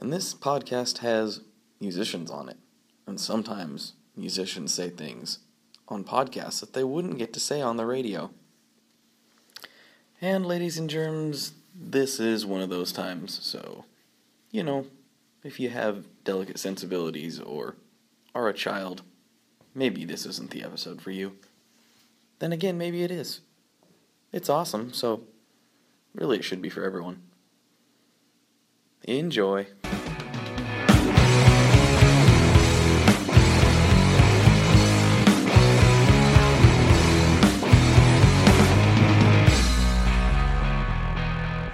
And this podcast has musicians on it. And sometimes musicians say things on podcasts that they wouldn't get to say on the radio. And, ladies and germs, this is one of those times, so, you know, if you have delicate sensibilities or are a child, maybe this isn't the episode for you. Then again, maybe it is. It's awesome, so really it should be for everyone. Enjoy.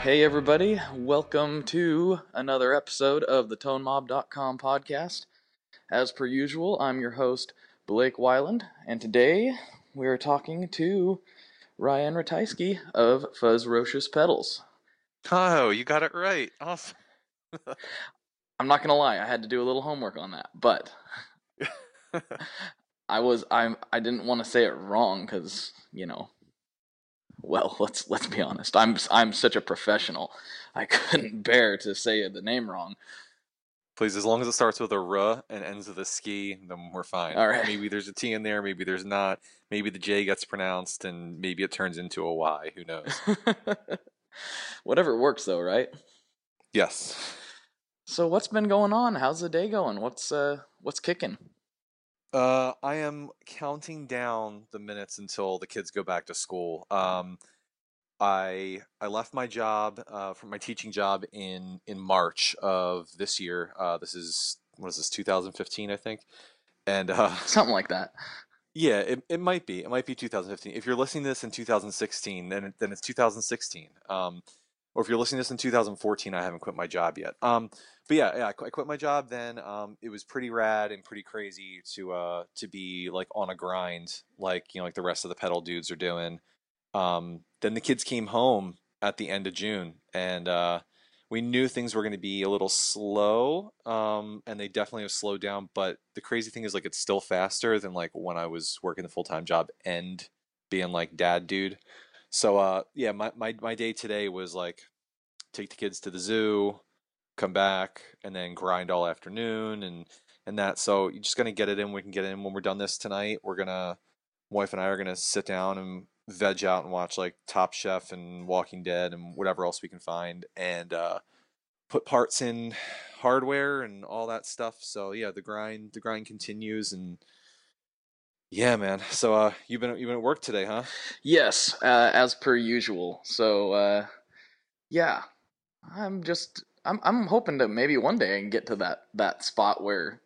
Hey, everybody, welcome to another episode of the ToneMob.com podcast. As per usual, I'm your host, Blake Wyland, and today we are talking to Ryan Ratajski of Fuzz Fuzzrocious Pedals. Oh, you got it right. Awesome. I'm not gonna lie, I had to do a little homework on that, but I was I'm I didn't want to say it wrong because you know, well let's let's be honest, I'm I'm such a professional, I couldn't bear to say the name wrong. Please, as long as it starts with a R and ends with a ski, then we're fine. All right. Maybe there's a T in there, maybe there's not. Maybe the J gets pronounced, and maybe it turns into a Y. Who knows? Whatever works though, right? Yes. So what's been going on? How's the day going? What's uh what's kicking? Uh, I am counting down the minutes until the kids go back to school. Um, I I left my job uh, from my teaching job in in March of this year. Uh, this is what is this 2015, I think, and uh, Something like that. Yeah, it, it might be. It might be 2015. If you're listening to this in 2016, then it, then it's 2016. Um, or if you're listening to this in 2014, I haven't quit my job yet. Um, but yeah, yeah, I quit, my job then. Um, it was pretty rad and pretty crazy to uh to be like on a grind, like you know, like the rest of the pedal dudes are doing. Um, then the kids came home at the end of June, and uh, we knew things were going to be a little slow, um, and they definitely have slowed down. But the crazy thing is, like, it's still faster than like when I was working the full time job and being like dad dude. So, uh, yeah, my, my my day today was like take the kids to the zoo, come back, and then grind all afternoon and and that. So you're just gonna get it in. We can get in when we're done this tonight. We're gonna, my wife and I are gonna sit down and veg out and watch like Top Chef and Walking Dead and whatever else we can find, and uh, put parts in hardware and all that stuff. So yeah, the grind the grind continues and yeah, man. So uh, you've been you've been at work today, huh? Yes, uh, as per usual. So uh, yeah, I'm just I'm I'm hoping to maybe one day I can get to that that spot where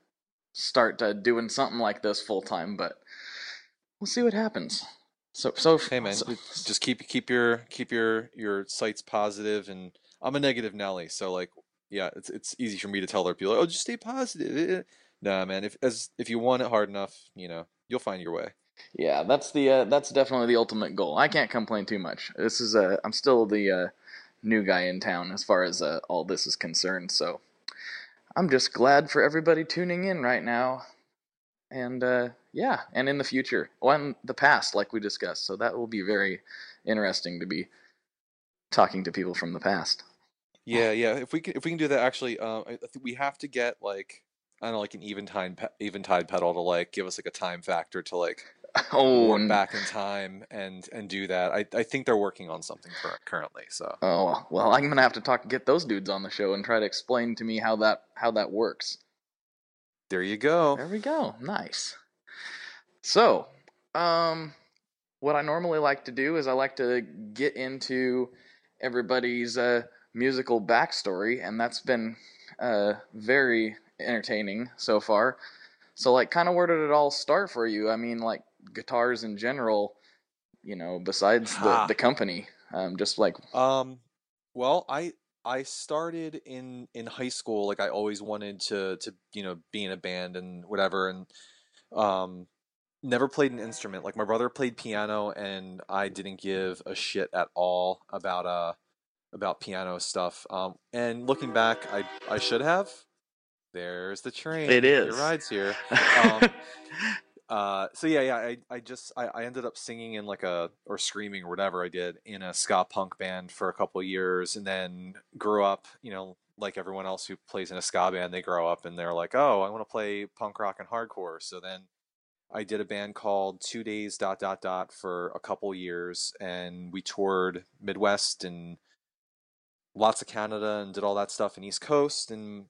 start uh, doing something like this full time, but we'll see what happens. So so Hey man, so- just keep keep your keep your your sights positive and I'm a negative Nelly, so like yeah, it's it's easy for me to tell other people, oh, just stay positive. eh, eh." Nah, man, if as if you want it hard enough, you know, you'll find your way. Yeah, that's the uh, that's definitely the ultimate goal. I can't complain too much. This is uh, I'm still the uh, new guy in town as far as uh, all this is concerned. So I'm just glad for everybody tuning in right now, and uh, yeah, and in the future, well, in the past, like we discussed. So that will be very interesting to be talking to people from the past. Yeah, yeah. If we can, if we can do that, actually, I I think we have to get like I don't know, like an eventide pe- eventide pedal to like give us like a time factor to like Oh, and- back in time and and do that. I I think they're working on something cur- currently. So Oh well, I'm gonna have to talk get those dudes on the show and try to explain to me how that how that works. there you go. There we go. Nice. So, um, what I normally like to do is I like to get into everybody's uh, musical backstory, and that's been uh, very entertaining so far. So, like, kind of where did it all start for you? I mean, like guitars in general, you know, besides the, the company, um, just like um, well, I I started in in high school. Like I always wanted to to you know be in a band and whatever, and um, never played an instrument. Like my brother played piano, and I didn't give a shit at all about uh about piano stuff. Um, and looking back, I I should have. There's the train. It is. It rides here. Um, uh, so yeah, yeah. I, I just I, I ended up singing in like a or screaming or whatever I did in a ska punk band for a couple of years, and then grew up. You know, like everyone else who plays in a ska band, they grow up and they're like, oh, I want to play punk rock and hardcore. So then I did a band called Two Days Dot Dot Dot for a couple years, and we toured Midwest and lots of Canada and did all that stuff in East Coast. And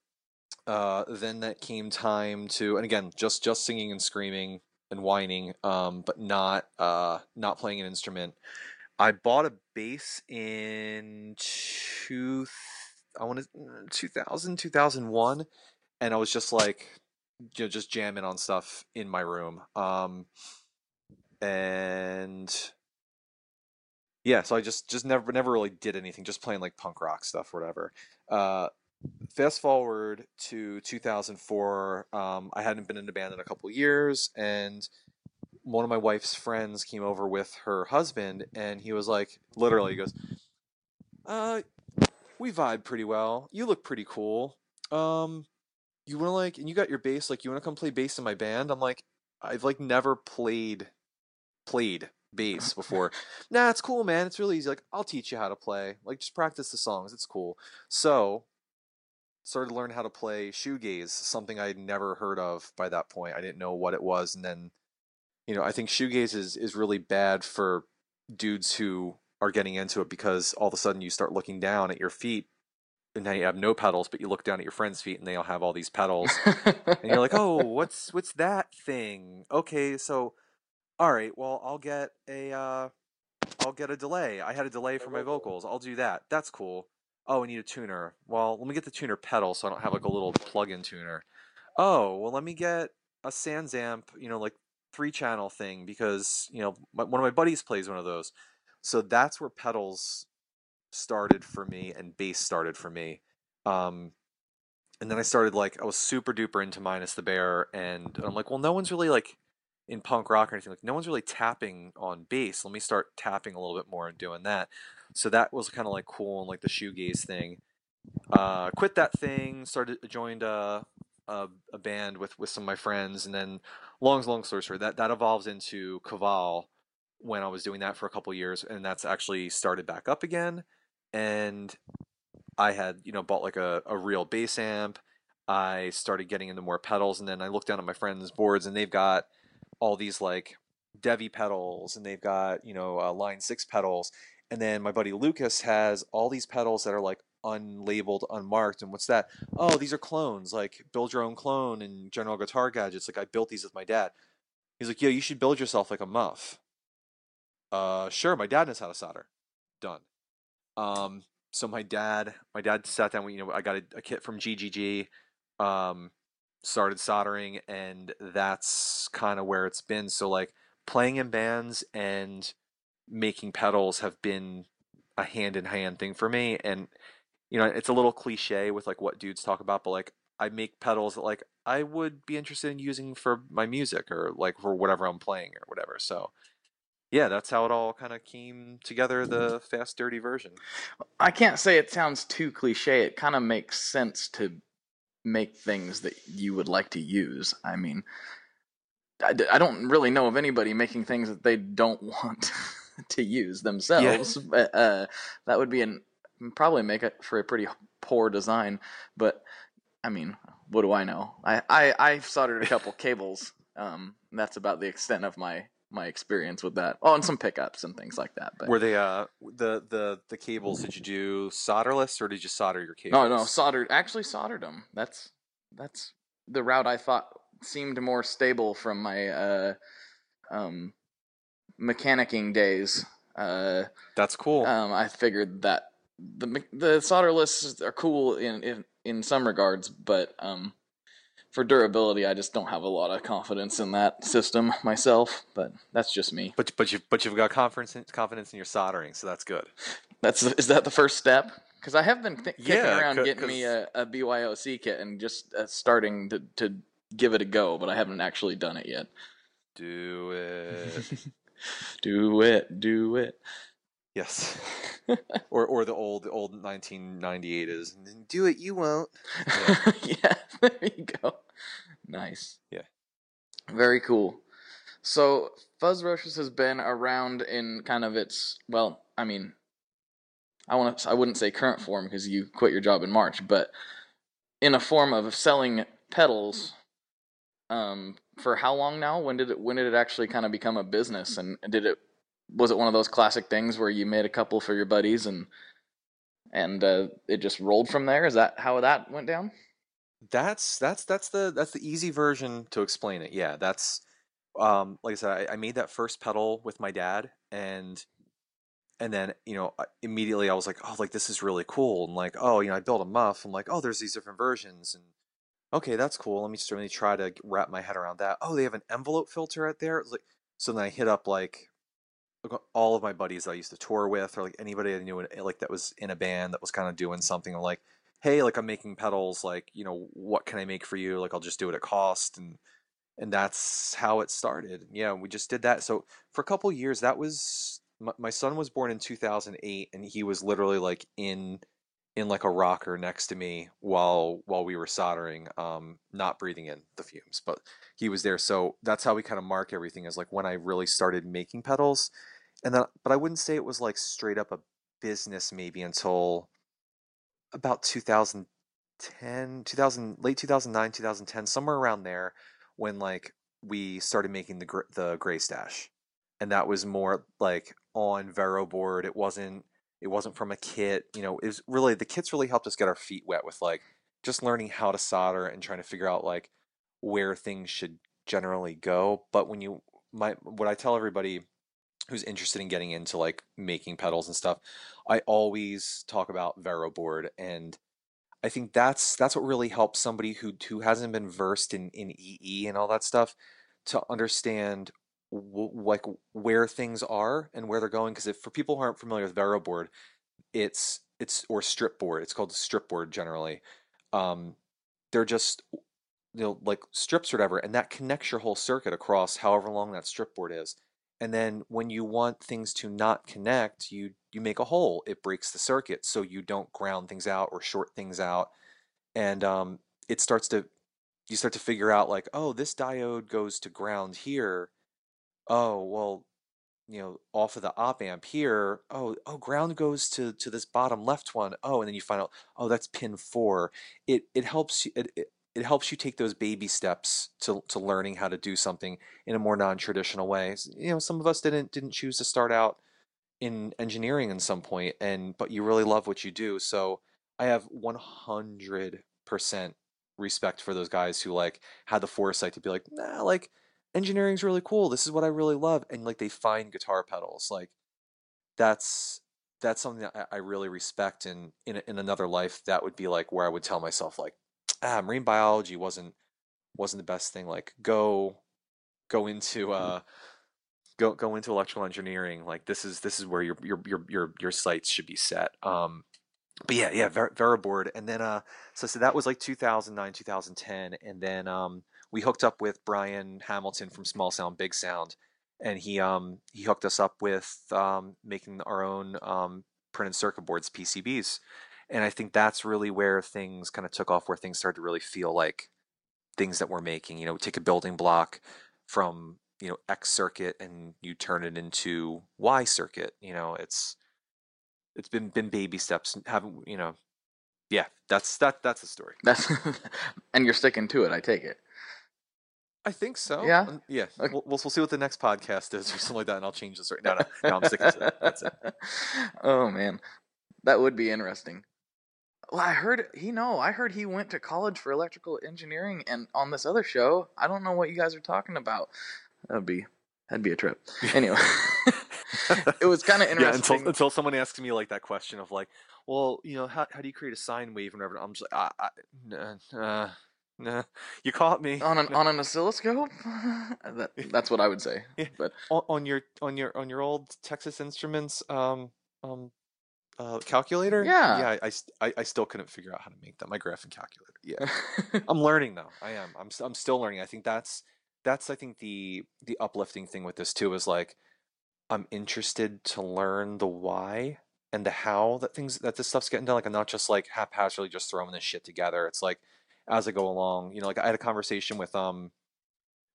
uh, then that came time to, and again, just just singing and screaming and whining, um, but not uh, not playing an instrument. I bought a bass in two, I want to 2000 2001, and I was just like you know just jamming on stuff in my room um and yeah so i just just never never really did anything just playing like punk rock stuff or whatever uh fast forward to 2004 um i hadn't been in a band in a couple years and one of my wife's friends came over with her husband and he was like literally he goes uh we vibe pretty well you look pretty cool um you want to like, and you got your bass, like, you want to come play bass in my band? I'm like, I've like never played, played bass before. nah, it's cool, man. It's really easy. Like, I'll teach you how to play. Like, just practice the songs. It's cool. So, started to learn how to play shoegaze, something I'd never heard of by that point. I didn't know what it was, and then, you know, I think shoegaze is is really bad for dudes who are getting into it because all of a sudden you start looking down at your feet and now you have no pedals, but you look down at your friend's feet and they all have all these pedals, and you're like, oh, what's what's that thing? Okay, so all right, well, I'll get a uh, I'll get a delay. I had a delay for my vocals. I'll do that. That's cool. Oh, I need a tuner. Well, let me get the tuner pedal so I don't have like a little plug-in tuner. Oh, well, let me get a Sans amp, you know, like three channel thing because you know my, one of my buddies plays one of those. So that's where pedals started for me and bass started for me. Um, and then I started like I was super duper into Minus the Bear, and I'm like, well, no one's really like in punk rock or anything like no one's really tapping on bass. Let me start tapping a little bit more and doing that. So that was kind of like cool and like the shoegaze thing. Uh, quit that thing, started joined a, a, a band with with some of my friends, and then long long story short, that that evolves into Caval when I was doing that for a couple years, and that's actually started back up again and I had you know bought like a, a real bass amp. I started getting into more pedals, and then I looked down at my friends' boards, and they've got all these like Devi pedals, and they've got you know uh, Line Six pedals, and then my buddy Lucas has all these pedals that are like unlabeled, unmarked. And what's that? Oh, these are clones. Like build your own clone and General Guitar Gadgets. Like I built these with my dad. He's like, yeah, you should build yourself like a muff. Uh, sure. My dad knows how to solder. Done. Um, so my dad, my dad sat down. You know, I got a, a kit from GGG. Um, started soldering, and that's kind of where it's been. So like playing in bands and making pedals have been a hand in hand thing for me. And you know, it's a little cliche with like what dudes talk about, but like I make pedals that like I would be interested in using for my music or like for whatever I'm playing or whatever. So yeah, that's how it all kind of came together, the fast, dirty version. I can't say it sounds too cliche. It kind of makes sense to make things that you would like to use. I mean, I, I don't really know of anybody making things that they don't want to use themselves. Yeah. But, uh, that would be an probably make it for a pretty poor design. But I mean, what do I know? I I I've soldered a couple cables. Um, that's about the extent of my my experience with that. Oh, and some pickups and things like that. But were they uh the the the cables? Did you do solderless or did you solder your cables? No, no, soldered. Actually, soldered them. That's that's the route I thought seemed more stable from my uh um mechanicking days. Uh, that's cool. Um, I figured that the the solderless are cool in in, in some regards, but um, for durability, I just don't have a lot of confidence in that system myself. But that's just me. But but you but you've got confidence in, confidence in your soldering, so that's good. That's is that the first step? Because I have been th- kicking Yeah, around c- getting me a, a BYOC kit and just uh, starting to to give it a go, but I haven't actually done it yet. Do it. Do it, do it. Yes. or or the old old 1998 is do it you won't. Yeah. yeah, there you go. Nice. Yeah. Very cool. So Fuzzrocious has been around in kind of its well, I mean, I want to I wouldn't say current form because you quit your job in March, but in a form of selling pedals. Um, for how long now? When did it when did it actually kind of become a business? And did it was it one of those classic things where you made a couple for your buddies and and uh, it just rolled from there? Is that how that went down? That's that's that's the that's the easy version to explain it. Yeah, that's um like I said, I, I made that first pedal with my dad, and and then you know immediately I was like, oh, like this is really cool, and like oh, you know I built a muff. I'm like, oh, there's these different versions, and okay, that's cool. Let me just really try to wrap my head around that. Oh, they have an envelope filter out there. Like so then I hit up like all of my buddies I used to tour with, or like anybody I knew like that was in a band that was kind of doing something. I'm like, hey, like I'm making pedals. Like, you know, what can I make for you? Like, I'll just do it at cost, and and that's how it started. Yeah, we just did that. So for a couple years, that was my, my son was born in 2008, and he was literally like in in like a rocker next to me while while we were soldering, um, not breathing in the fumes, but he was there. So that's how we kind of mark everything as like when I really started making pedals, and then but I wouldn't say it was like straight up a business maybe until about 2010 2000 late 2009 2010 somewhere around there when like we started making the the gray stash. And that was more like on vero board. It wasn't it wasn't from a kit you know it was really the kits really helped us get our feet wet with like just learning how to solder and trying to figure out like where things should generally go. But when you my what i tell everybody who's interested in getting into like making pedals and stuff i always talk about vero board and i think that's that's what really helps somebody who who hasn't been versed in in ee and all that stuff to understand like where things are and where they're going because if for people who aren't familiar with vero board it's it's or strip board it's called strip board generally um they're just you know like strips or whatever and that connects your whole circuit across however long that strip board is and then when you want things to not connect you you make a hole it breaks the circuit so you don't ground things out or short things out. And um, it starts to you start to figure out like oh this diode goes to ground here. Oh well you know off of the op amp here. Oh oh ground goes to to this bottom left one. Oh and then you find out oh that's pin 4 it it helps you it, it, it helps you take those baby steps to to learning how to do something in a more non-traditional way. You know some of us didn't didn't choose to start out in engineering at some point and but you really love what you do. So i have 100% respect for those guys who like had the foresight to be like nah like engineering's really cool. This is what i really love. And like they find guitar pedals. Like that's that's something that I, really respect and in, in another life. That would be like where i would tell myself like ah marine biology wasn't wasn't the best thing like go go into uh go go into electrical engineering like this is this is where your your your your, your sights should be set um but yeah yeah Ver- veriboard and then uh so so that was like 2009 2010 and then um we hooked up with brian hamilton from small sound big sound and he um he hooked us up with um making our own um printed circuit boards pcbs and i think that's really where things kind of took off where things started to really feel like things that we're making you know take a building block from you know x circuit and you turn it into y circuit you know it's it's been been baby steps haven't you know yeah that's that that's the story That's and you're sticking to it. I take it. i think so Yeah? Um, yeah Okay. we'll, we'll, we'll see what the next podcast is or something like that and i'll change the story no no no i'm sticking to it that's it oh man, that would be interesting. Well, I heard he no, I heard he went to college for electrical engineering, and on this other show, I don't know what you guys are talking about. That'd be that'd be a trip. Anyway, it was kind of interesting. yeah until until someone asks me like that question of like well, you know, how, how do you create a sine wave whenever I'm just like, I, I, uh, nah, you caught me on an on an oscilloscope. that, that's what I would say. Yeah. But on, on your on your on your old Texas Instruments um um uh calculator. Yeah. yeah. I, I I still couldn't figure out how to make that. My graphing calculator. Yeah, I'm learning though. I am. I'm I'm still learning. I think that's that's I think the the uplifting thing with this too is like I'm interested to learn the why and the how that things that this stuff's getting done. Like I'm not just like haphazardly just throwing this shit together. It's like as I go along, you know, like I had a conversation with um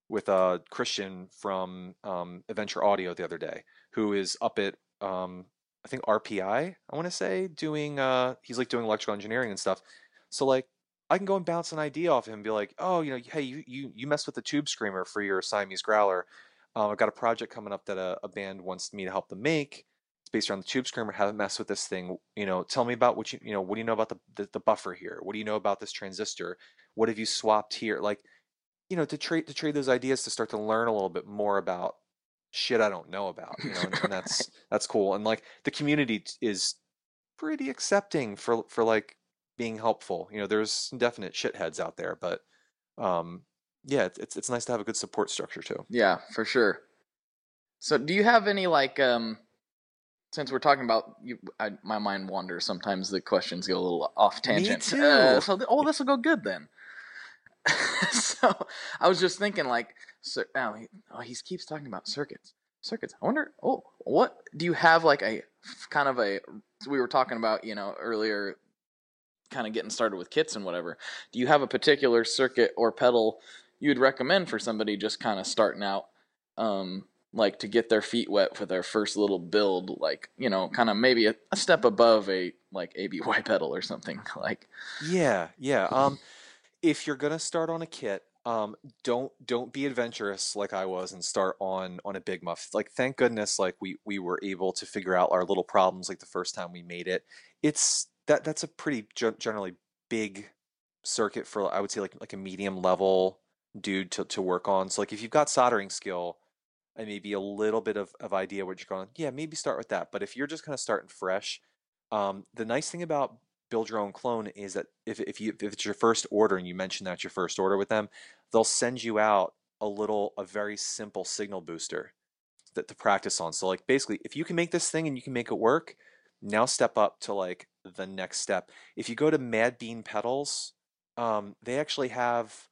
with a Christian from um Adventure Audio the other day who is up at um I think RPI, I want to say, doing uh he's like doing electrical engineering and stuff. So like I can go and bounce an idea off him and be like, oh, you know, hey, you you you messed with the tube screamer for your Siamese growler. Um, I've got a project coming up that a, a band wants me to help them make. It's based around the tube screamer. Haven't messed with this thing. You know, tell me about what you you know. What do you know about the, the the buffer here? What do you know about this transistor? What have you swapped here? Like, you know, to trade to trade those ideas to start to learn a little bit more about shit I don't know about. You know, and, and that's that's cool. And like the community is pretty accepting for for like being helpful. You know, there's some definite shitheads out there, but um, yeah, it's it's it's nice to have a good support structure too. yeah, for sure. So, do you have any like um? Since we're talking about you, I, my mind wanders. Sometimes the questions go a little off tangent. Me too. Uh, so, th- oh, this will go good then. so, I was just thinking, like, cir- oh, he, oh, he keeps talking about circuits. Circuits. I wonder. Oh, what do you have? Like a kind of a. We were talking about, you know, earlier, kind of getting started with kits and whatever. Do you have a particular circuit or pedal you'd recommend for somebody just kind of starting out? Um, like to get their feet wet for their first little build, like you know, kind of maybe a, a step above a like ABY pedal or something. Like, Yeah, yeah. Um, if you're gonna start on a kit, um, don't don't be adventurous like I was and start on on a big muff. Like, thank goodness, like we we were able to figure out our little problems like the first time we made it. It's that that's a pretty ge- generally big circuit for I would say like like a medium level dude to to work on. So like if you've got soldering skill and maybe a little bit of, of idea what you're going, yeah, maybe start with that. But if you're just kind of starting fresh, um, the nice thing about build your own clone is that if, if you if it's your first order and you mention that's your first order with them, they'll send you out a little a very simple signal booster that to practice on. So like basically if you can make this thing and you can make it work, now step up to like the next step. If you go to Mad Bean Pedals, um, they actually have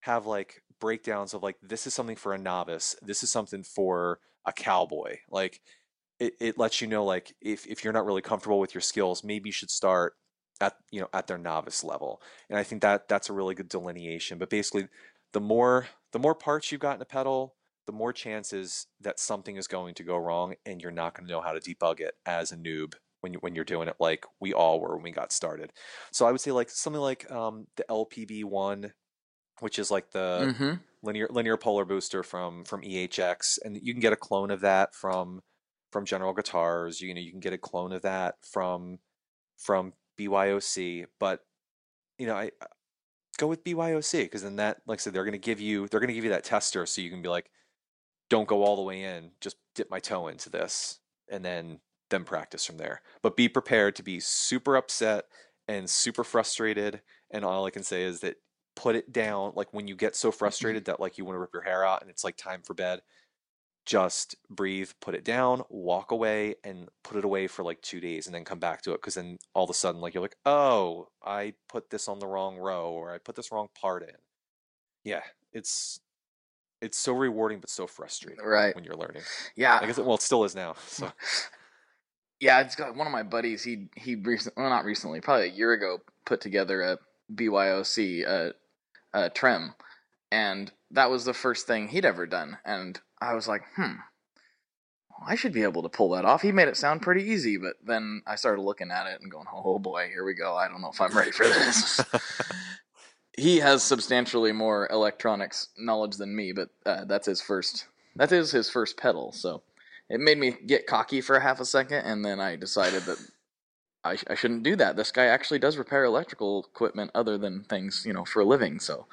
have like breakdowns of like this is something for a novice, this is something for a cowboy. Like it, it lets you know like if, if you're not really comfortable with your skills, maybe you should start at you know at their novice level. And I think that that's a really good delineation. But basically the more the more parts you've got in a pedal, the more chances that something is going to go wrong and you're not going to know how to debug it as a noob when you when you're doing it like we all were when we got started. So I would say like something like um, the LPB one, which is like the mm-hmm. linear linear polar booster from from EHX, and you can get a clone of that from from General Guitars. You know, you can get a clone of that from from BYOC, but you know, I uh, go with BYOC because then that, like I said, they're going to give you they're going to give you that tester, so you can be like, don't go all the way in, just dip my toe into this, and then then practice from there. But be prepared to be super upset and super frustrated. And all I can say is that put it down. Like when you get so mm-hmm. frustrated that like you want to rip your hair out and it's like time for bed, just breathe, put it down, walk away, and put it away for like two days, and then come back to it. Because then all of a sudden, like you're like, oh, I put this on the wrong row, or I put this wrong part in. Yeah, it's it's so rewarding but so frustrating Right. when you're learning. Yeah. I guess it, well, it still is now. So Yeah, it's got one of my buddies. He he recently, well, not recently, probably a year ago, put together a BYOC uh, uh, trem, and that was the first thing he'd ever done. And I was like, hmm, well, I should be able to pull that off. He made it sound pretty easy, but then I started looking at it and going, oh boy, here we go. I don't know if I'm ready for this. he has substantially more electronics knowledge than me, but uh, that's his first. That is his first pedal, so it made me get cocky for a half a second, and then I decided that I, I shouldn't do that. This guy actually does repair electrical equipment other than things, you know, for a living. So,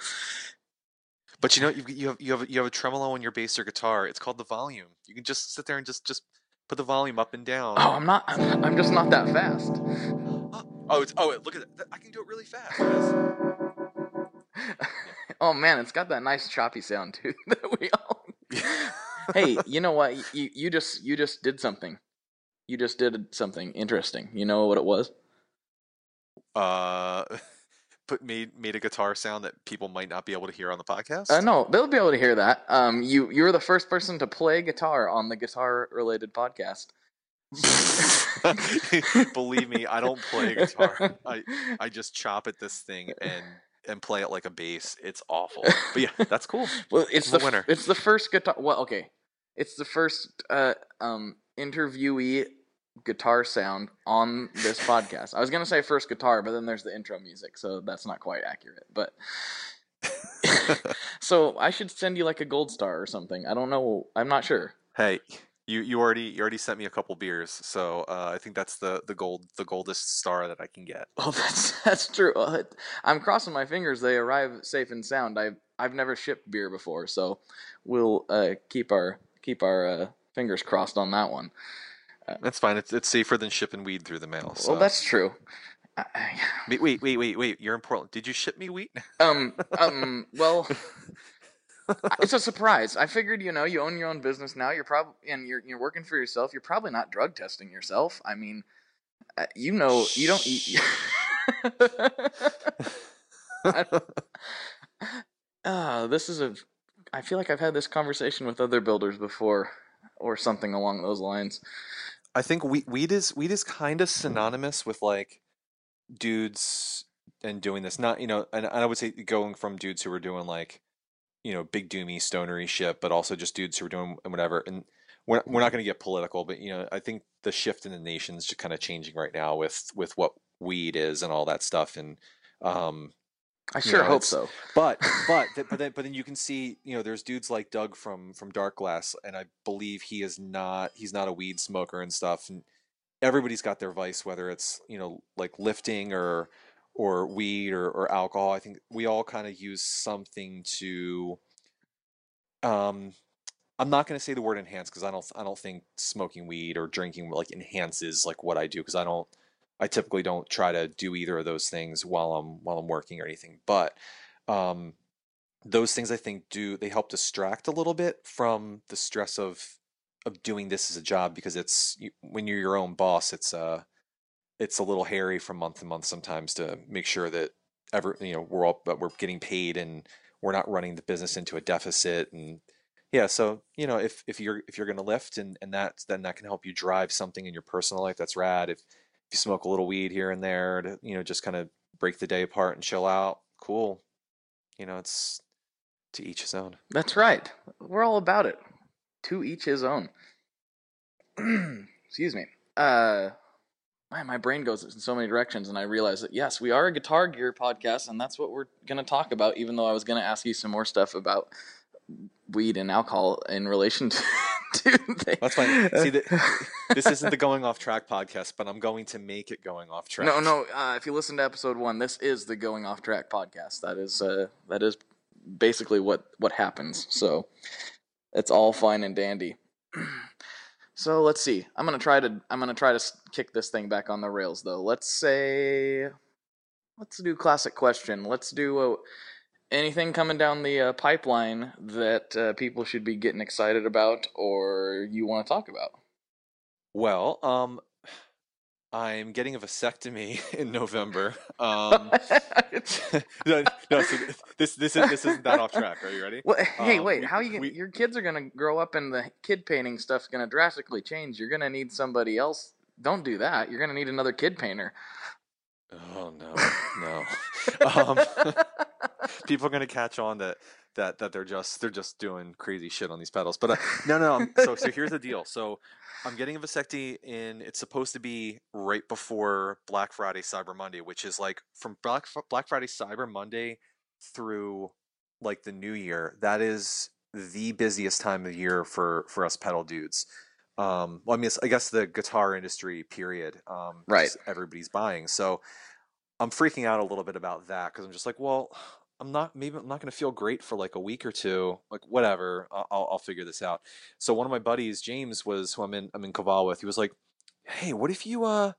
But you know, you you have you have you have a tremolo on your bass or guitar. It's called the volume. You can just sit there and just just put the volume up and down. oh, I'm not. I'm, I'm just not that fast. Oh, it's oh, look at that! I can do it really fast. oh man, it's got that nice choppy sound too that we all. hey, you know what? You you just you just did something. You just did something interesting. You know what it was? uh, put made made a guitar sound that people might not be able to hear on the podcast. Uh, no, they'll be able to hear that. Um, you you're the first person to play guitar on the guitar related podcast. Believe me, I don't play guitar. I I just chop at this thing and and play it like a bass. It's awful. But yeah, that's cool. Well, it's I'm the winner. it's the first guitar. Well, okay, it's the first uh, um, interviewee guitar sound on this podcast. I was gonna say first guitar, but then there's the intro music, so that's not quite accurate. But so I should send you like a gold star or something. I don't know. I'm not sure. Hey, you you already you already sent me a couple beers, so uh, I think that's the the gold the goldest star that I can get. Oh, that's that's true. Uh, I'm crossing my fingers they arrive safe and sound. I've I've never shipped beer before, so we'll uh, keep our keep our uh, fingers crossed on that one. That's fine. It's it's safer than shipping weed through the mail. So. Well, that's true. Wait wait wait wait wait. You're in Portland. Did you ship me wheat? um um well, it's a surprise. I figured you know you own your own business now. You're probably and you're you're working for yourself. You're probably not drug testing yourself. I mean, uh, you know you don't. You, Ah, this is a. I feel like I've had this conversation with other builders before, or something along those lines. I think weed, weed is weed is kind of synonymous with like dudes and doing this. Not you know, and I would say going from dudes who were doing like you know big doomy stonery shit, but also just dudes who were doing whatever. And we're we're not going to get political, but you know, I think the shift in the nation's just kind of changing right now with with what weed is and all that stuff. And um, I You sure know, hope so. but but th- but then but then you can see you know there's dudes like Doug from from Dark Glass, and I believe he is not he's not a weed smoker and stuff. And everybody's got their vice, whether it's you know like lifting or or weed or, or alcohol. I think we all kind of use something to. Um, I'm not going to say the word enhance because I don't I don't think smoking weed or drinking like enhances like what I do because I don't I typically don't try to do either of those things while I'm while I'm working or anything. But um, those things I think do they help distract a little bit from the stress of of doing this as a job because it's when you're your own boss, it's uh it's a little hairy from month to month sometimes to make sure that ever you know we're all but we're getting paid and we're not running the business into a deficit and yeah so you know if if you're if you're going to lift and and that then that can help you drive something in your personal life that's rad if you smoke a little weed here and there to you know just kind of break the day apart and chill out cool you know it's to each his own That's right. We're all about it. To each his own. Excuse me. Uh, man, my brain goes in so many directions, and I realize that yes, we are a Guitar Gear podcast, and that's what we're going to talk about. Even though I was going to ask you some more stuff about weed and alcohol in relation to, to things. that's fine see the, this isn't the going off track podcast but i'm going to make it going off track No, no. Uh, if you listen to episode one, this is the Going Off Track podcast. That is uh, that is basically what what happens. So it's all fine and dandy. so let's see. I'm gonna try to I'm gonna try to kick this thing back on the rails though. Let's say let's do classic question. Let's do uh, anything coming down the uh, pipeline that uh, people should be getting excited about or you want to talk about. well um i'm getting a vasectomy in november um no, no so this this is this isn't that off track are you ready Well, hey, Um, wait. we- how you? we- your kids are gonna grow up, and the kid painting stuff's gonna drastically change. You're gonna need somebody else. Don't do that. You're gonna need another kid painter. Oh no, no. um, people are gonna catch on that that that they're just they're just doing crazy shit on these pedals. But uh, no, no. um, So so here's the deal. So I'm getting a vasectomy in. It's supposed to be right before Black Friday, Cyber Monday, which is like from Black Black Friday, Cyber Monday through like the New Year. That is the busiest time of year for for us pedal dudes. Um, well, I mean, it's, I guess the guitar industry, period. Um, Right. Everybody's buying. So I'm freaking out a little bit about that because I'm just like, well, I'm not maybe I'm not going to feel great for like a week or two. Like whatever, I'll, I'll figure this out. So one of my buddies, James, was who I'm in I'm in Caval with. He was like, hey, what if you uh,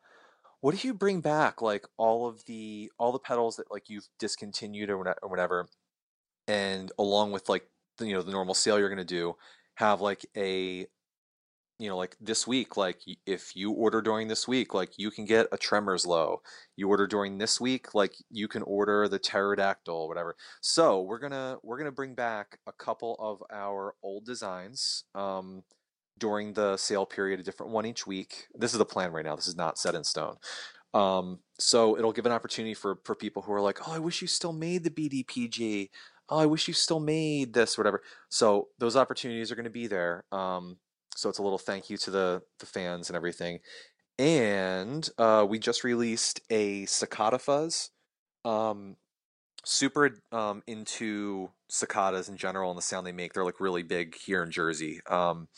what if you bring back like all of the all the pedals that like you've discontinued or whatever, and along with like the, you know the normal sale you're gonna do, have like a you know, like this week, like if you order during this week, like you can get a Tremors low. You order during this week, like you can order the Pterodactyl, whatever. So we're gonna we're gonna bring back a couple of our old designs um, during the sale period, a different one each week. This is the plan right now. This is not set in stone. Um, so it'll give an opportunity for for people who are like, oh, I wish you still made the BDPG. Oh, I wish you still made this, whatever. So those opportunities are going to be there. Um, so it's a little thank you to the the fans and everything. And uh, we just released a cicada fuzz. Um, super um, into cicadas in general and the sound they make. They're like really big here in Jersey. Um,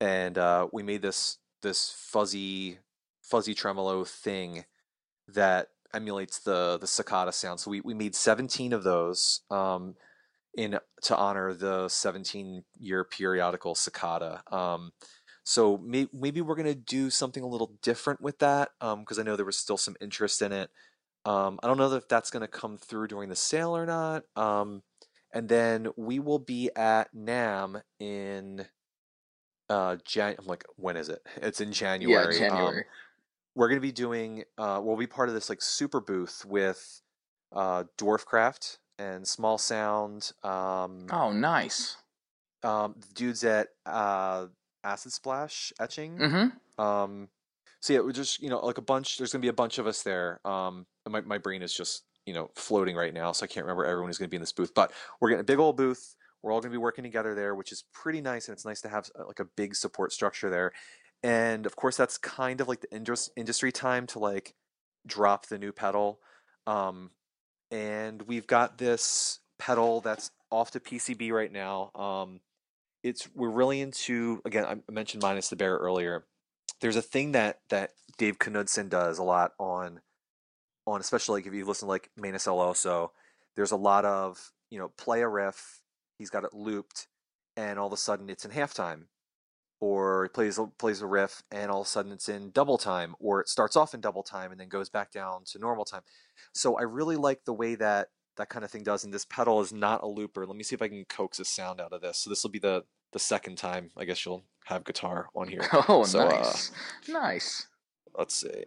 and uh, we made this this fuzzy fuzzy tremolo thing that emulates the the cicada sound. So we, we made 17 of those um, in to honor the 17 year periodical cicada. Um, so may, maybe we're gonna do something a little different with that because I know there was still some interest in it. Um, I don't know if that's gonna come through during the sale or not. Um, and then we will be at NAMM in uh Jan. I'm like, when is it? It's in January. Yeah, Um, January. we're going to be doing uh, we'll be part of this like super booth with uh, dwarfcraft and small sound um, oh, nice. um, the dudes at uh, acid splash etching Mm-hmm. um, so yeah we're just you know like a bunch there's going to be a bunch of us there um, my, my brain is just you know floating right now so i can't remember everyone who's going to be in this booth but we're getting a big old booth we're all going to be working together there which is pretty nice and it's nice to have like a big support structure there and of course that's kind of like the industry time to like drop the new pedal um, and we've got this pedal that's off to pcb right now um, it's we're really into again i mentioned minus the bear earlier there's a thing that that dave knudson does a lot on on especially like if you listen to like menos el oso there's a lot of you know play a riff he's got it looped and all of a sudden it's in halftime or he plays plays a riff and all of a sudden it's in double time or it starts off in double time and then goes back down to normal time so i really like the way that that kind of thing does and this pedal is not a looper let me see if i can coax a sound out of this so this will be the the second time i guess you'll have guitar on here Oh, So, uh, nice. nice. let's see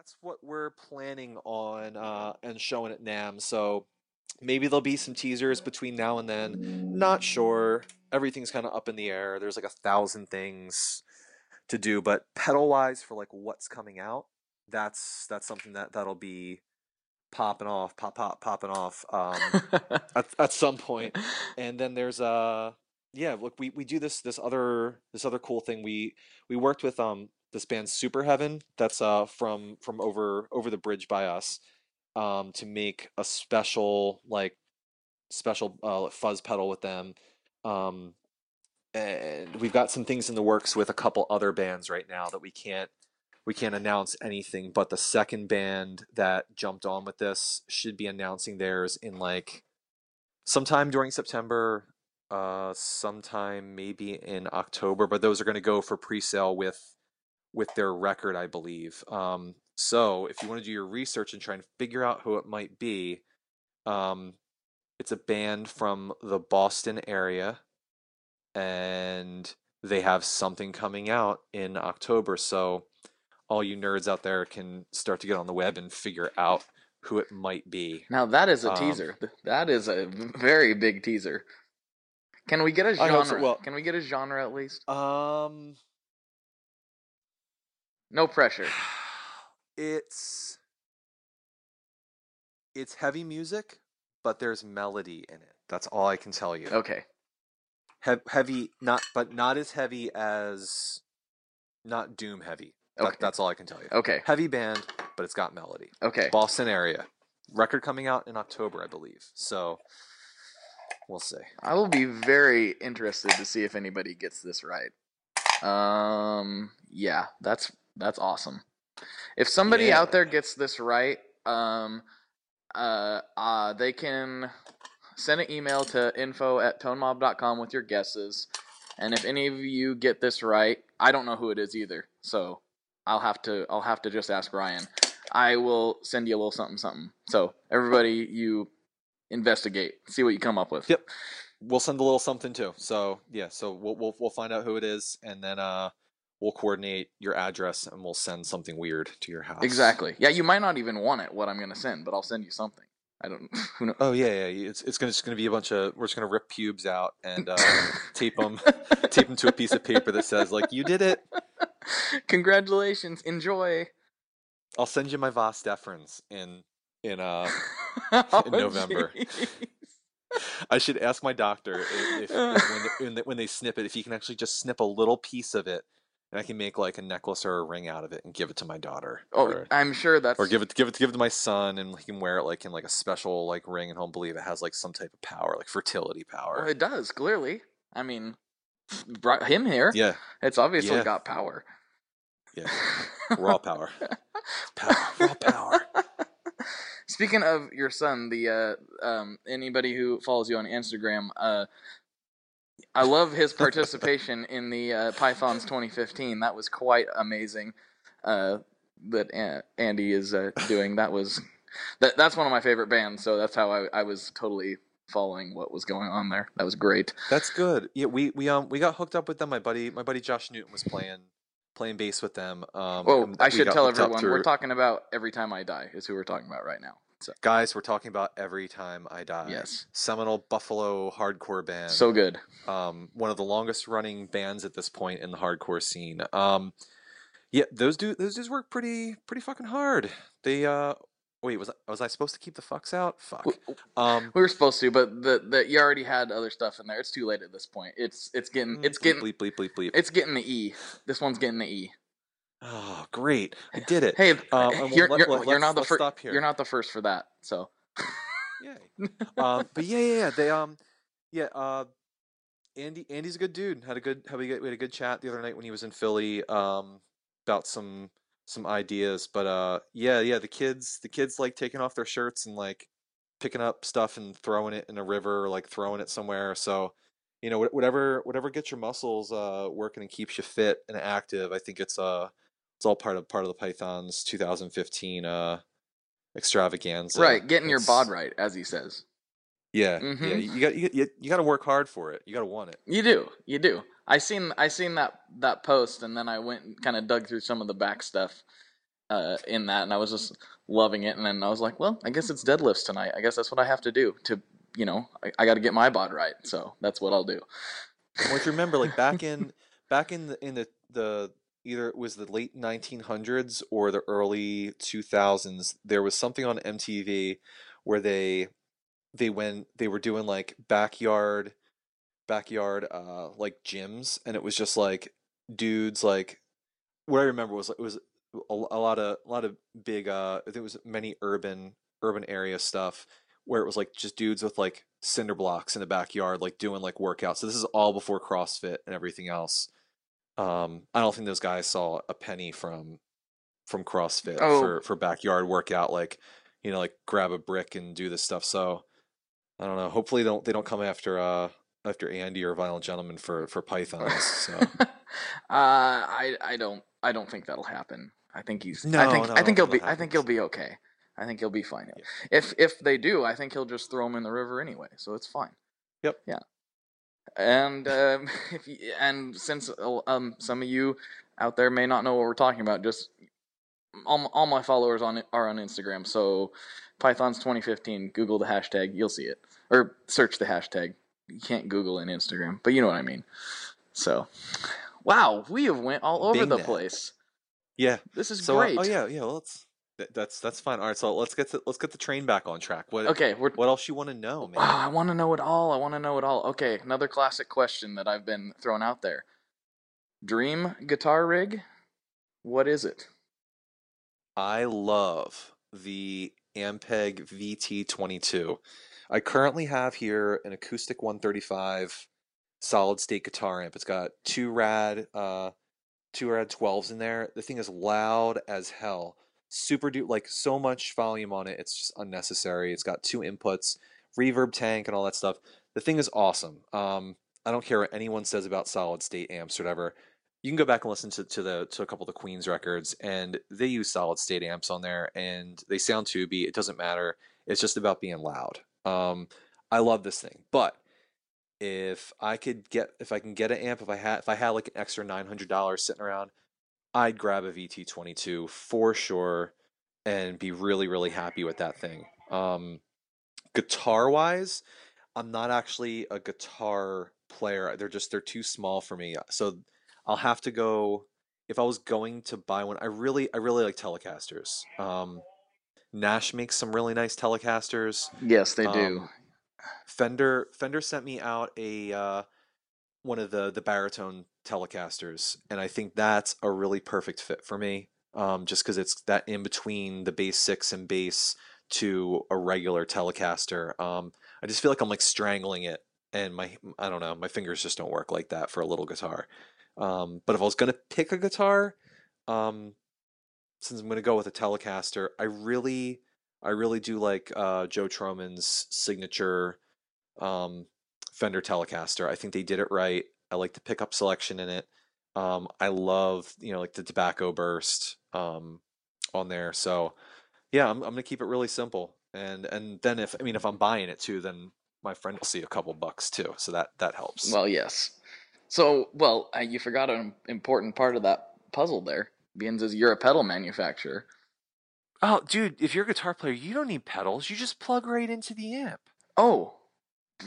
that's what we're planning on uh, and showing at NAMM. So maybe there'll be some teasers between now and then. Not sure. Everything's kind of up in the air. There's like a thousand things to do, but pedal wise for like what's coming out, that's that's something that that'll be popping off, pop pop popping off um, at at some point. And then there's uh yeah, look, we, we do this this other this other cool thing. We we worked with um this band Super Heaven that's uh from from over over the bridge by us um to make a special like special uh fuzz pedal with them. Um and we've got some things in the works with a couple other bands right now that we can't we can't announce anything but the second band that jumped on with this should be announcing theirs in like sometime during September, uh, sometime maybe in October. But those are going to go for pre-sale with with their record, I believe. Um, so if you want to do your research and try and figure out who it might be, um, it's a band from the Boston area, and they have something coming out in October. So all you nerds out there can start to get on the web and figure out who it might be. now that is a Um, teaser. That is a very big teaser. Can we get a hope so. genre? Well- Can we get a genre at least? Um, No pressure. it's it's heavy music, but there's melody in it. That's all I can tell you. Okay. He- heavy, not but not as heavy as, not doom heavy. That, That's all I can tell you. Okay. Heavy band, but it's got melody. Okay. Boston area. Record coming out in October, I believe. So we'll see. I will be very interested to see if anybody gets this right. Um, yeah, that's that's awesome. If somebody Yeah. out there gets this right, um, uh, uh, they can send an email to info at tonemob.com with your guesses. And if any of you get this right, I don't know who it is either, so I'll have to I'll have to just ask Ryan. I will send you a little something something. So everybody, you investigate, see what you come up with. Yep. We'll send a little something too. So yeah, so we'll we'll we'll find out who it is, and then uh, we'll coordinate your address, and we'll send something weird to your house. Exactly. Yeah, you might not even want it. What I'm gonna send, but I'll send you something. I don't. Who knows? Oh yeah, yeah. It's it's gonna just gonna be a bunch of we're just gonna rip pubes out and uh, tape them tape them to a piece of paper that says like you did it. Congratulations. Enjoy. I'll send you my vas deferens in in uh. Oh, November. jeez. I should ask my doctor if, if, if when, they, when, they, when they snip it, if he can actually just snip a little piece of it, and I can make like a necklace or a ring out of it and give it to my daughter. Oh, or, I'm sure that's. or give it give it give it to my son, and he can wear it like in like a special like ring, and he'll believe it has like some type of power, like fertility power. Well, it does clearly. I mean, brought him here. Yeah, It's obviously Yeah. got power. yeah, raw power, power, raw power. Speaking of your son, the uh, um, anybody who follows you on Instagram, uh, I love his participation in the uh, Pythons 2015. That was quite amazing. Uh, that Andy is uh, doing. That was that. That's one of my favorite bands. So that's how I, I was totally following what was going on there. That was great. That's good. Yeah, we we um we got hooked up with them. My buddy my buddy Josh Newton was playing playing bass with them. Um, Oh, I should tell everyone we're talking about "Every Time I Die" is who we're talking about right now. So guys. We're talking about every time I die. yes, seminal Buffalo hardcore band. so good. um, one of the longest running bands at this point in the hardcore scene. Um, yeah, those do those dudes work pretty pretty fucking hard. They uh, wait was I, was I supposed to keep the fucks out? Fuck. Um, We were supposed to, but the, the you already had other stuff in there. It's too late at this point. It's it's getting it's bleep, getting bleep bleep bleep bleep. it's getting the E. This one's getting the E. Oh, great! I did it. Hey, and you're, let- you're, let- you're not the first. You're not the first for that. So Yay. um, but yeah, yeah, yeah. They um, yeah. Uh, Andy, Andy's a good dude. Had a good, had we, we had a good chat the other night when he was in Philly. Um, about some some ideas. But uh, yeah, yeah. The kids, the kids like taking off their shirts and like picking up stuff and throwing it in a river or like throwing it somewhere. So you know, whatever whatever gets your muscles uh working and keeps you fit and active. I think it's uh it's all part of part of the Python's 2015 uh extravaganza. right, getting your bod right, as he says. yeah, yeah. Mhm. You got you, you, you got to work hard for it. You got to want it. You do, you do. I seen I seen that that post, and then I went and kind of dug through some of the back stuff uh, in that, and I was just loving it. And then I was like, well, I guess it's deadlifts tonight. I guess that's what I have to do to, you know, I, I got to get my bod right. So that's what I'll do. Well, if you remember, like back in back in the in the the either it was the late 1900s or the early 2000s, there was something on MTV where they they went they were doing like backyard backyard uh like gyms, and it was just like dudes like what I remember was it was a, a lot of a lot of big uh there was many urban urban area stuff where it was like just dudes with like cinder blocks in the backyard like doing like workouts. So this is all before CrossFit and everything else. Um I don't think those guys saw a penny from from CrossFit Oh. for for backyard workout like you know like grab a brick and do this stuff. So I don't know. Hopefully they don't they don't come after uh after Andy or Violent Gentleman for for pythons. So uh, I I don't I don't think that'll happen. I think he's. No, I think no, I think he'll be. think I think he'll be okay. I think he'll be fine. Yeah. If if they do, I think he'll just throw him in the river anyway, so it's fine. Yep. Yeah. And um, if you, and since uh, um some of you out there may not know what we're talking about, just all, all my followers on it are on Instagram. So Python's 2015. Google the hashtag, you'll see it, or search the hashtag. You can't Google in Instagram, but you know what I mean. So, wow, we have went all over the that. place. yeah. This is So uh, great. oh yeah, yeah, well let's Th- That's that's fine. All right, so let's get to, let's get the train back on track. What Okay, we're. what else you want to know, man? Ah, I want to know it all. I want to know it all. Okay, another classic question that I've been thrown out there. Dream guitar rig? What is it? I love the Ampeg VT22. I currently have here an acoustic 135 solid state guitar amp. It's got two rad uh two rad 12s in there. The thing is loud as hell. Super duper like so much volume on it. It's just unnecessary. It's got two inputs, reverb tank and all that stuff. The thing is awesome. Um I don't care what anyone says about solid state amps or whatever you can go back and listen to, to the to a couple of the Queens records, and they use solid state amps on there, and they sound tubey. It doesn't matter. It's just about being loud. Um, I love this thing, but if I could get if I can get an amp, if I had if I had like an extra nine hundred dollars sitting around, I'd grab a VT twenty two for sure, and be really really happy with that thing. Um, guitar wise, I'm not actually a guitar player. They're just they're too small for me. So I'll have to go if I was going to buy one. I really I really like Telecasters. Um, Nash makes some really nice Telecasters. Yes, they do. Um, Fender Fender sent me out a uh, one of the the baritone Telecasters, and I think that's a really perfect fit for me. Um, just because it's that in between the bass six and bass to a regular Telecaster. Um, I just feel like I'm like strangling it, and my I don't know, my fingers just don't work like that for a little guitar. Um, but if I was gonna pick a guitar, um, since I'm gonna go with a Telecaster, I really, I really do like uh, Joe Trohman's signature um, Fender Telecaster. I think they did it right. I like the pickup selection in it. Um, I love you know like the tobacco burst um, on there. So yeah, I'm I'm gonna keep it really simple. And and then if I mean if I'm buying it too, then my friend will see a couple bucks too. So that that helps. Well, yes. So, well, uh, you forgot an important part of that puzzle there. Being as you're a pedal manufacturer. Oh, dude, if you're a guitar player, you don't need pedals. You just plug right into the amp. Oh,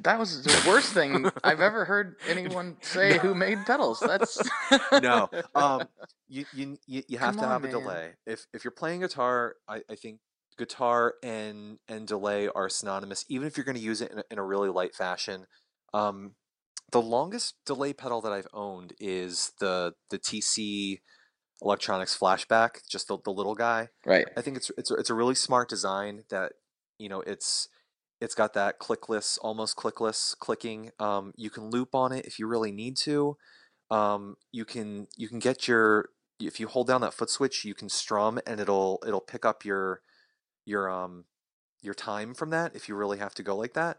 that was the worst thing I've ever heard anyone say who made pedals. That's no. Um, you you you, have Come to on, have a delay. If if you're playing guitar, I, I think guitar and and delay are synonymous. Even if you're going to use it in a, in a really light fashion. Um, the longest delay pedal that I've owned is the the TC Electronics Flashback, just the, the little guy. right. I think it's it's it's a really smart design that you know it's it's got that clickless almost clickless clicking. Um, you can loop on it if you really need to. Um, you can you can get your if you hold down that foot switch, you can strum and it'll it'll pick up your your um your time from that if you really have to go like that.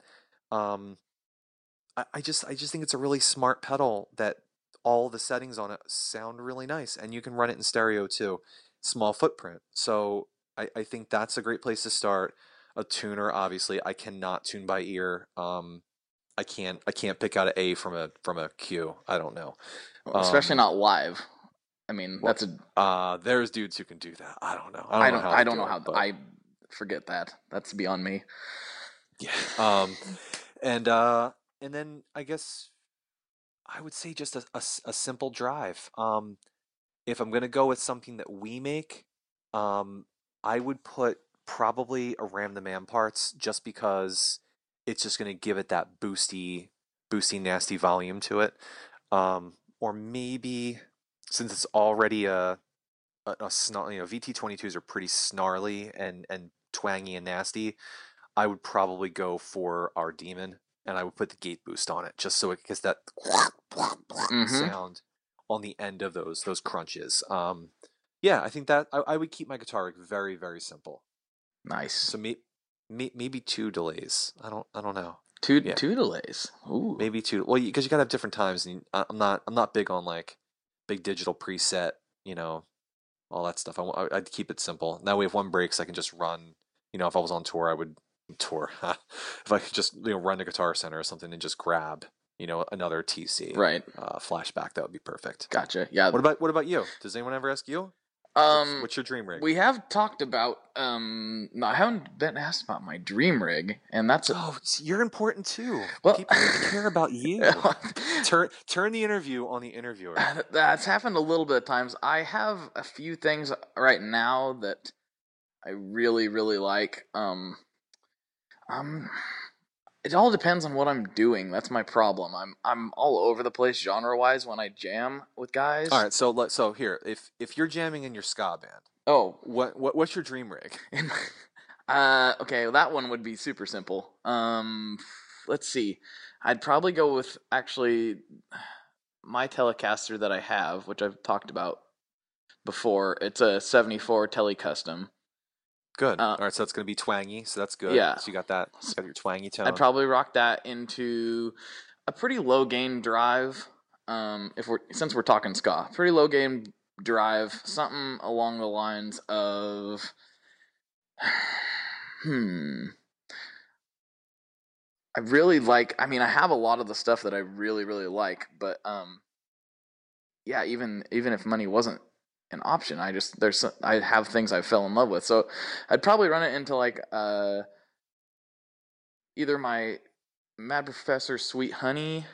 Um, I, I just I just think it's a really smart pedal that all the settings on it sound really nice and you can run it in stereo too small footprint so I, I think that's a great place to start a tuner obviously i cannot tune by ear um i can't i can't pick out an a from a from a q i don't know Especially Um, not live. I mean, well, that's a. uh there's dudes who can do that i don't know I don't. how I don't do know it, how. but- I forget that. That's beyond me. Yeah. Um, and uh, and then I guess I would say just a a simple drive. Um, if I'm gonna go with something that we make, um, I would put probably a Ram the Man parts just because it's just gonna give it that boosty, boosty, nasty volume to it. Um, or maybe since it's already a a, a snar- you know VT22s are pretty snarly and and twangy and nasty. I would probably go for our demon and I would put the gate boost on it just so it gets that Mhm. sound on the end of those those crunches. Um, yeah, I think that I, I would keep my guitar very very simple. Nice. So may, may, maybe two delays. I don't I don't know. two yeah. two delays. Ooh. Maybe two. Well, because you, gotta have different times. And I'm not I'm not big on like big digital preset. You know, all that stuff. I, I'd keep it simple. That way, if one breaks, I can just run. You know, if I was on tour, I would tour. if I could just you know run to Guitar Center or something and just grab you know another TC Right. uh, flashback, that would be perfect. Gotcha. Yeah. What about what about you? Does anyone ever ask you? Um. What's your dream rig? We have talked about. Um. no, I haven't been asked about my dream rig, and that's. A, oh, you're important too. Well- People care about you. turn turn the interview on the interviewer. That's happened a little bit of times. I have a few things right now that I really really like. Um, um, it all depends on what I'm doing. That's my problem. I'm I'm all over the place genre wise when I jam with guys. All right, so let so here, if if you're jamming in your ska band, Oh, what what what's your dream rig? uh, okay, well, that one would be super simple. Um, let's see. I'd probably go with actually my Telecaster that I have, which I've talked about before. It's a 74 Tele Custom. Good. Uh, All right, so it's gonna be twangy, so that's good. Yeah. So you got that. You got your twangy tone. I'd probably rock that into a pretty low gain drive. Um, if we're since we're talking ska, pretty low gain drive, something along the lines of, hmm. I really like. I mean, I have a lot of the stuff that I really, really like, but um, yeah, even even if money wasn't an option, I just there's I have things I fell in love with, so I'd probably run it into like uh either my Mad Professor Sweet Honey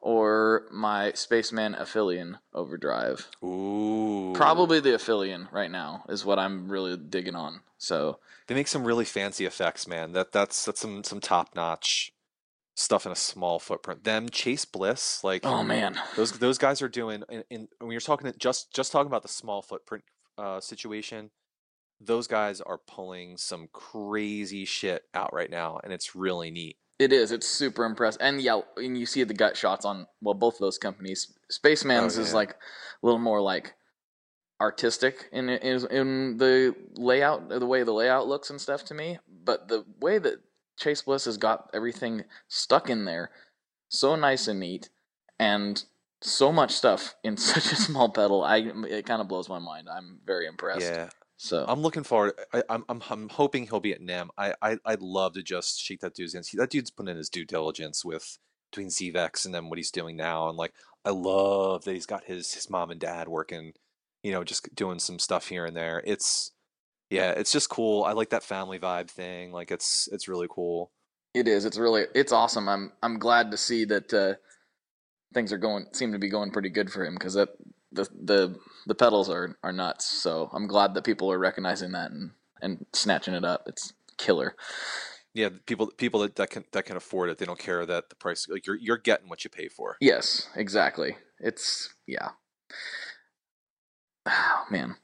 or my Spaceman Aphelion Overdrive. Ooh. Probably the Aphelion right now is what I'm really digging on. So They make some really fancy effects, man. That that's that's some some top notch stuff in a small footprint. Them Chase Bliss, like oh man, those those guys are doing. In, in when you're talking just just talking about the small footprint uh, situation, those guys are pulling some crazy shit out right now, and it's really neat. it is. It's super impressive, and yeah, and you see the gut shots on well both of those companies. Spaceman's Oh, is like a little more like artistic in in in the layout, the way the layout looks and stuff to me. But the way that Chase Bliss has got everything stuck in there, so nice and neat, and so much stuff in such a small pedal. I it kind of blows my mind. I'm very impressed. Yeah, So I'm looking forward. I, I'm I'm I'm hoping he'll be at NAMM. I, I I'd love to just shake that dude's hands. He- That dude's put in his due diligence with between Zvex and then what he's doing now, and like I love that he's got his his mom and dad working, you know, just doing some stuff here and there. It's yeah, it's just cool. I like that family vibe thing. Like it's it's really cool. It is. It's really. It's awesome. I'm. I'm glad to see that uh, things are going. Seem to be going pretty good for him because that the the the pedals are are nuts. So I'm glad that people are recognizing that and and snatching it up. It's killer. Yeah, people people that, that can that can afford it, they don't care that the price. Like you're you're getting what you pay for. Yes, exactly. It's yeah. Oh man,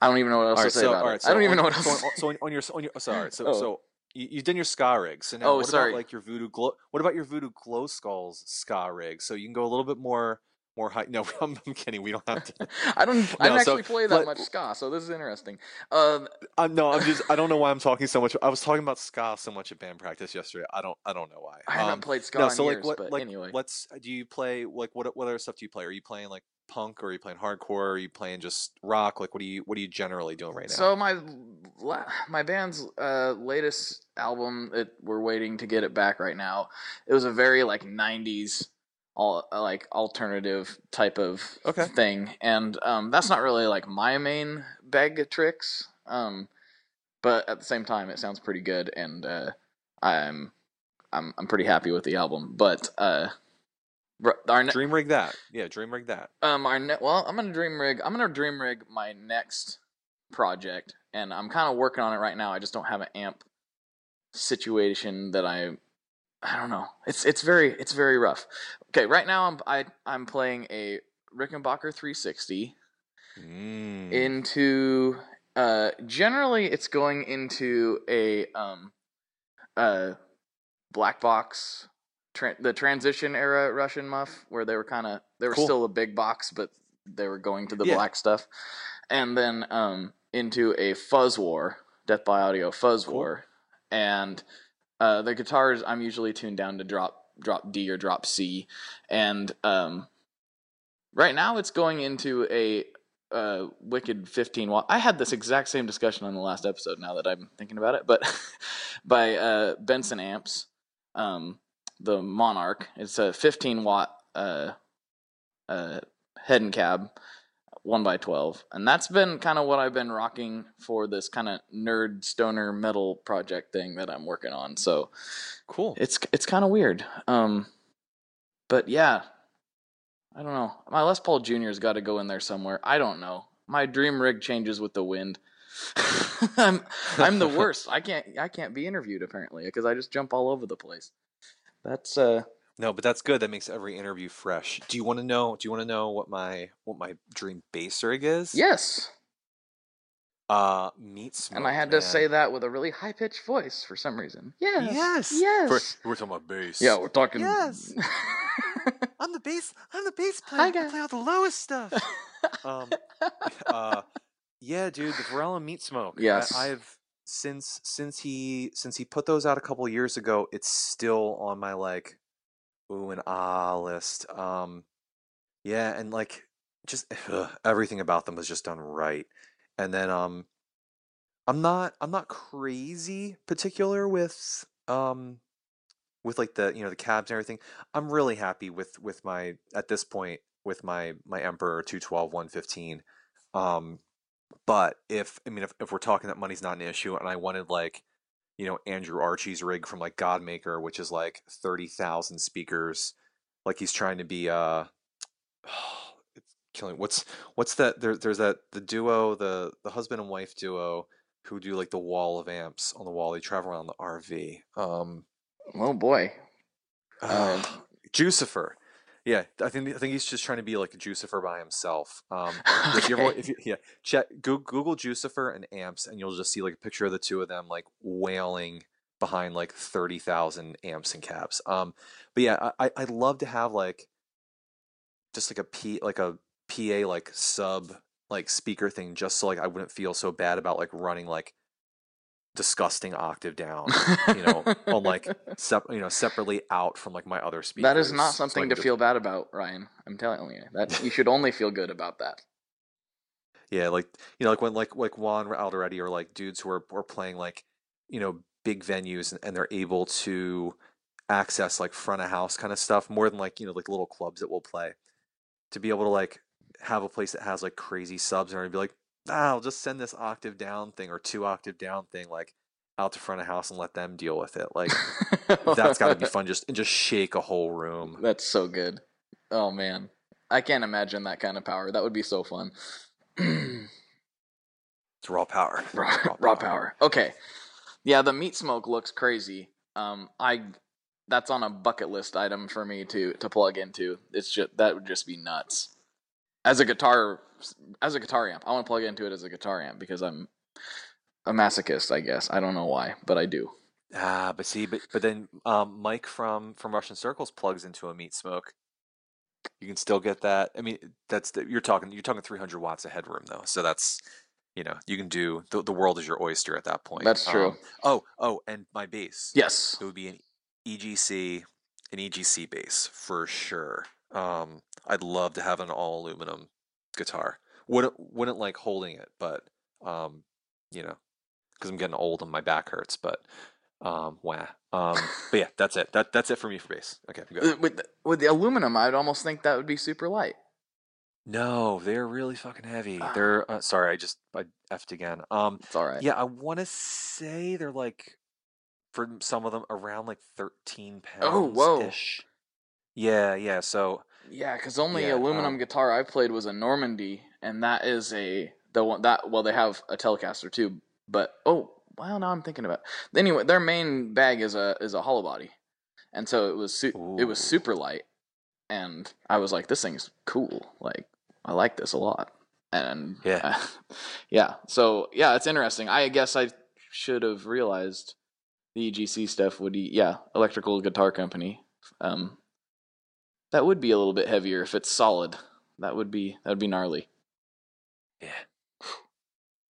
I don't even know what else All to say so about all it. so I don't even on- know what so else. on, so on, on your on your oh, sorry, so Oh. so you, you've done your ska rig. So now, Oh, what sorry. about like your voodoo glow? What about your voodoo glow skulls ska rig? So you can go a little bit more more high. No, I'm, I'm kidding. We don't have to. I don't. I don't so actually play that let- much ska, so this is interesting. Um, I'm no, I'm just. I don't know why I'm talking so much. I was talking about ska so much at band practice yesterday. I don't. I don't know why. I haven't Um, played ska no, in so years, like what? but like anyway. what's? Do you play like what? What other stuff do you play? Are you playing like punk, or are you playing hardcore? Or are you playing just rock? Like what are you? What are you generally doing right now? So my my band's uh, latest album that we're waiting to get it back right now. It was a very like '90s, all like alternative type of Okay. thing, and um, that's not really like my main bag of tricks. Um, but at the same time, it sounds pretty good, and uh, I'm I'm I'm pretty happy with the album. But uh, our ne- dream rig that. Yeah, dream rig that. um, our ne- well, I'm gonna dream rig. I'm gonna dream rig my next project, and I'm kind of working on it right now. I just don't have an amp situation that I. I don't know. It's it's very it's very rough. Okay, right now I'm I I'm playing a Rickenbacker 360 Mm. into. Uh, generally, it's going into a um, uh, black box. Tra- the transition era Russian muff, where they were kind of they were Cool. still a big box, but they were going to the Yeah. black stuff, and then um, into a Fuzz War, Death by Audio Fuzz Cool. War, and uh, the guitars I'm usually tuned down to drop drop D or drop C, and um, right now it's going into a uh, wicked 15 watt. I had this exact same discussion on the last episode. Now that I'm thinking about it, but by uh, Benson amps, um, the Monarch. It's a 15 watt uh, uh, head and cab, one by 12, and that's been kind of what I've been rocking for this kind of nerd stoner metal project thing that I'm working on. So Cool. it's it's kind of weird. Um, but yeah, I don't know. My Les Paul Junior's got to go in there somewhere. I don't know. My dream rig changes with the wind. I'm I'm the worst. I can't I can't be interviewed apparently because I just jump all over the place. That's uh No, but that's good. That makes every interview fresh. Do you want to know? Do you want to know what my what my dream bass rig is? yes. Uh, meat smoke. And I had to say that with a really high pitched voice for some reason. Yes. Yes. Yes. We're, we're talking about bass. yeah, we're talking. Yes. I'm the bass. I'm the bass player. Hi, I guys. play all the lowest stuff. um, uh, yeah, dude, the Verellen Meat Smoke. I- Yes. I've since since he since he put those out a couple years ago. It's still on my like ooh and ah list. Um, yeah, and like just ugh, everything about them was just done right. And then um, I'm not I'm not crazy particular with um with like the you know the cabs and everything. I'm really happy with with my at this point with my my Emperor 212 115. Um, but if I mean if, if we're talking that money's not an issue and I wanted like you know Andrew Archie's rig from like Godmaker, which is like thirty thousand speakers, like he's trying to be uh it's killing what's what's that there, there's that the duo the the husband and wife duo who do like the wall of amps on the wall they travel around the rv um oh boy. uh, Um, Jucifer. Yeah, I think I think he's just trying to be like a Jucifer by himself. Um, if you ever, if you, yeah, check Google, Jucifer and amps, and you'll just see like a picture of the two of them like wailing behind like thirty thousand amps and caps. Um, but yeah, I I- I'd love to have like just like a P like a PA like sub like speaker thing, just so like I wouldn't feel so bad about like running like disgusting octave down you know, on like sep- you know separately out from like my other speakers. that is not something can to just- feel bad about, Ryan. I'm telling you that you should only feel good about that. Yeah, like you know, like when like like Juan Alderete or like dudes who are are playing like you know big venues and, and they're able to access like front of house kind of stuff more than like you know like little clubs that will play to be able to like have a place that has like crazy subs and be like ah, I'll just send this octave down thing or two octave down thing like out to front of house and let them deal with it like that's got to be fun just and just shake a whole room That's so good. Oh man, I can't imagine that kind of power. That would be so fun. it's raw power raw, raw power. Okay, yeah, the meat smoke looks crazy. Um, I that's on a bucket list item for me to to plug into. It's just that would just be nuts. As a guitar, as a guitar amp, I want to plug into it as a guitar amp because I'm a masochist. I guess I don't know why, but I do. Ah, but see, but but then um, Mike from from Russian Circles plugs into a meat smoke. You can still get that. I mean, that's the, you're talking you're talking 300 watts of headroom though, so that's you know you can do the the world is your oyster at that point. That's true. Um, oh oh, and my bass. Yes. it would be an EGC an EGC bass for sure. Um, I'd love to have an all aluminum guitar. Wouldn't wouldn't like holding it, but um, you know, because I'm getting old and my back hurts. But um, wah. Um, but yeah, that's it. That that's it for me for bass. Okay, I'm Uh. With the, with the aluminum, I'd almost think that would be super light. No, they're really fucking heavy. Ah. They're uh, sorry, I just I effed again. Um, It's all right. yeah, I want to say they're like for some of them around like 13 pounds. Oh, whoa. Ish. Yeah, yeah. So Yeah, because only Yeah, aluminum um, guitar I played was a Normandy, and that is a the one that well they have a Telecaster too, but oh well now I'm thinking about anyway their main bag is a is a hollow body, and so it was su- it was super light, and I was like this thing's cool like I like this a lot, and Yeah. yeah so yeah it's interesting I guess I should have realized the EGC stuff would be yeah electrical guitar company um that would be a little bit heavier if it's solid. That would be that would be gnarly. yeah.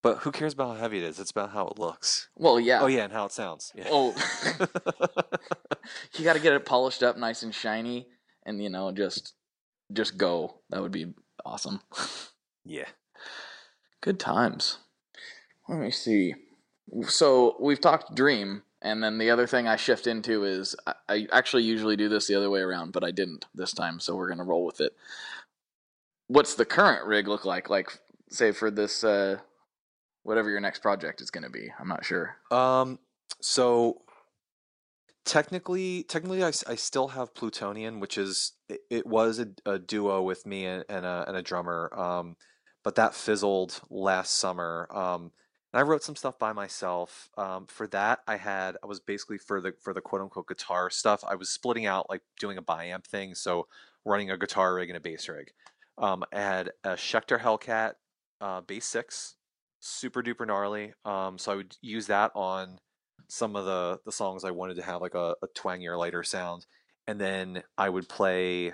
But who cares about how heavy it is? It's about how it looks. Well, yeah. Oh yeah, and how it sounds. Yeah. Oh, you got to get it polished up, nice and shiny, and you know just just go. That would be awesome. yeah. Good times. Let me see. So we've talked dream, and then the other thing I shift into is I, actually usually do this the other way around, but I didn't this time, so we're gonna roll with it. What's the current rig look like? Like, say for this, uh, whatever your next project is gonna be. I'm not sure. Um. So technically, technically, I, I still have Plutonian, which is it, it was a, a duo with me and, and a and a drummer. Um, but that fizzled last summer. Um, And I wrote some stuff by myself. Um, for that, I had I was basically for the for the quote unquote guitar stuff. I was splitting out like doing a biamp thing, so running a guitar rig and a bass rig. Um, I had a Schecter Hellcat uh, bass six, super duper gnarly. Um, so I would use that on some of the the songs I wanted to have like a, a twangier, lighter sound, and then I would play.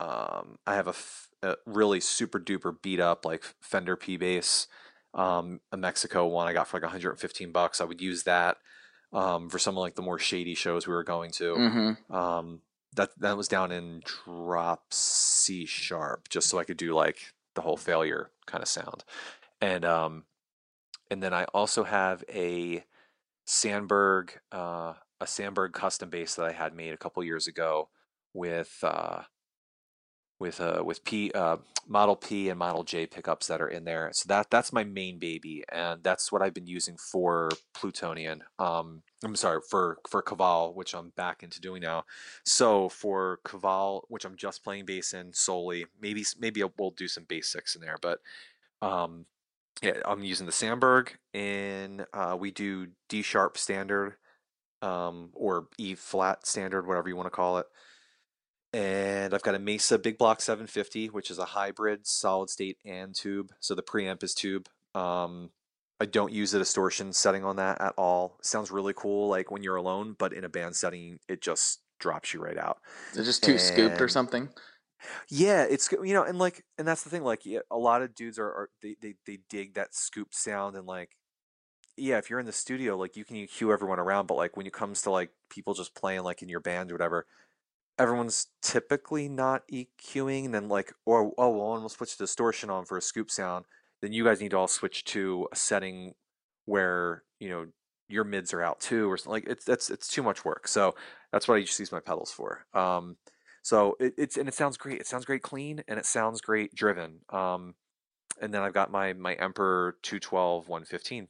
Um, I have a, f- a really super duper beat up like Fender P bass, um, a Mexico one I got for like 115 bucks. I would use that um, for some of like the more shady shows we were going to. Mm-hmm. Um, that that was down in drop C sharp, just so I could do like the whole failure kind of sound, and um, and then I also have a Sandberg, uh, a Sandberg custom bass that I had made a couple years ago with uh, with uh, with P uh, Model P and Model J pickups that are in there. So that that's my main baby, and that's what I've been using for Plutonian. Um, I'm sorry for for Caval, which I'm back into doing now. So for Caval, which I'm just playing bass in solely, maybe maybe we'll do some six in there, but um, yeah, I'm using the Sandberg, and uh, we do D sharp standard, um, or E flat standard, whatever you want to call it. And I've got a Mesa Big Block 750, which is a hybrid solid state and tube. So the preamp is tube. Um, I don't use a distortion setting on that at all. It sounds really cool, like when you're alone, but in a band setting, it just drops you right out. Is it just too scooped or something? Yeah, it's you know, and like, and that's the thing. Like, yeah, a lot of dudes are, are they, they they dig that scoop sound, and like, yeah, if you're in the studio, like you can cue everyone around, but like when it comes to like people just playing like in your band or whatever, everyone's typically not EQing, and then like, or oh, well, let's switch distortion on for a scoop sound. Then you guys need to all switch to a setting where you know your mids are out too, or something. Like it's that's it's too much work. So that's what I just use my pedals for. Um, so it, it's and it sounds great. It sounds great clean, and it sounds great driven. Um, and then I've got my my Emperor 212 115.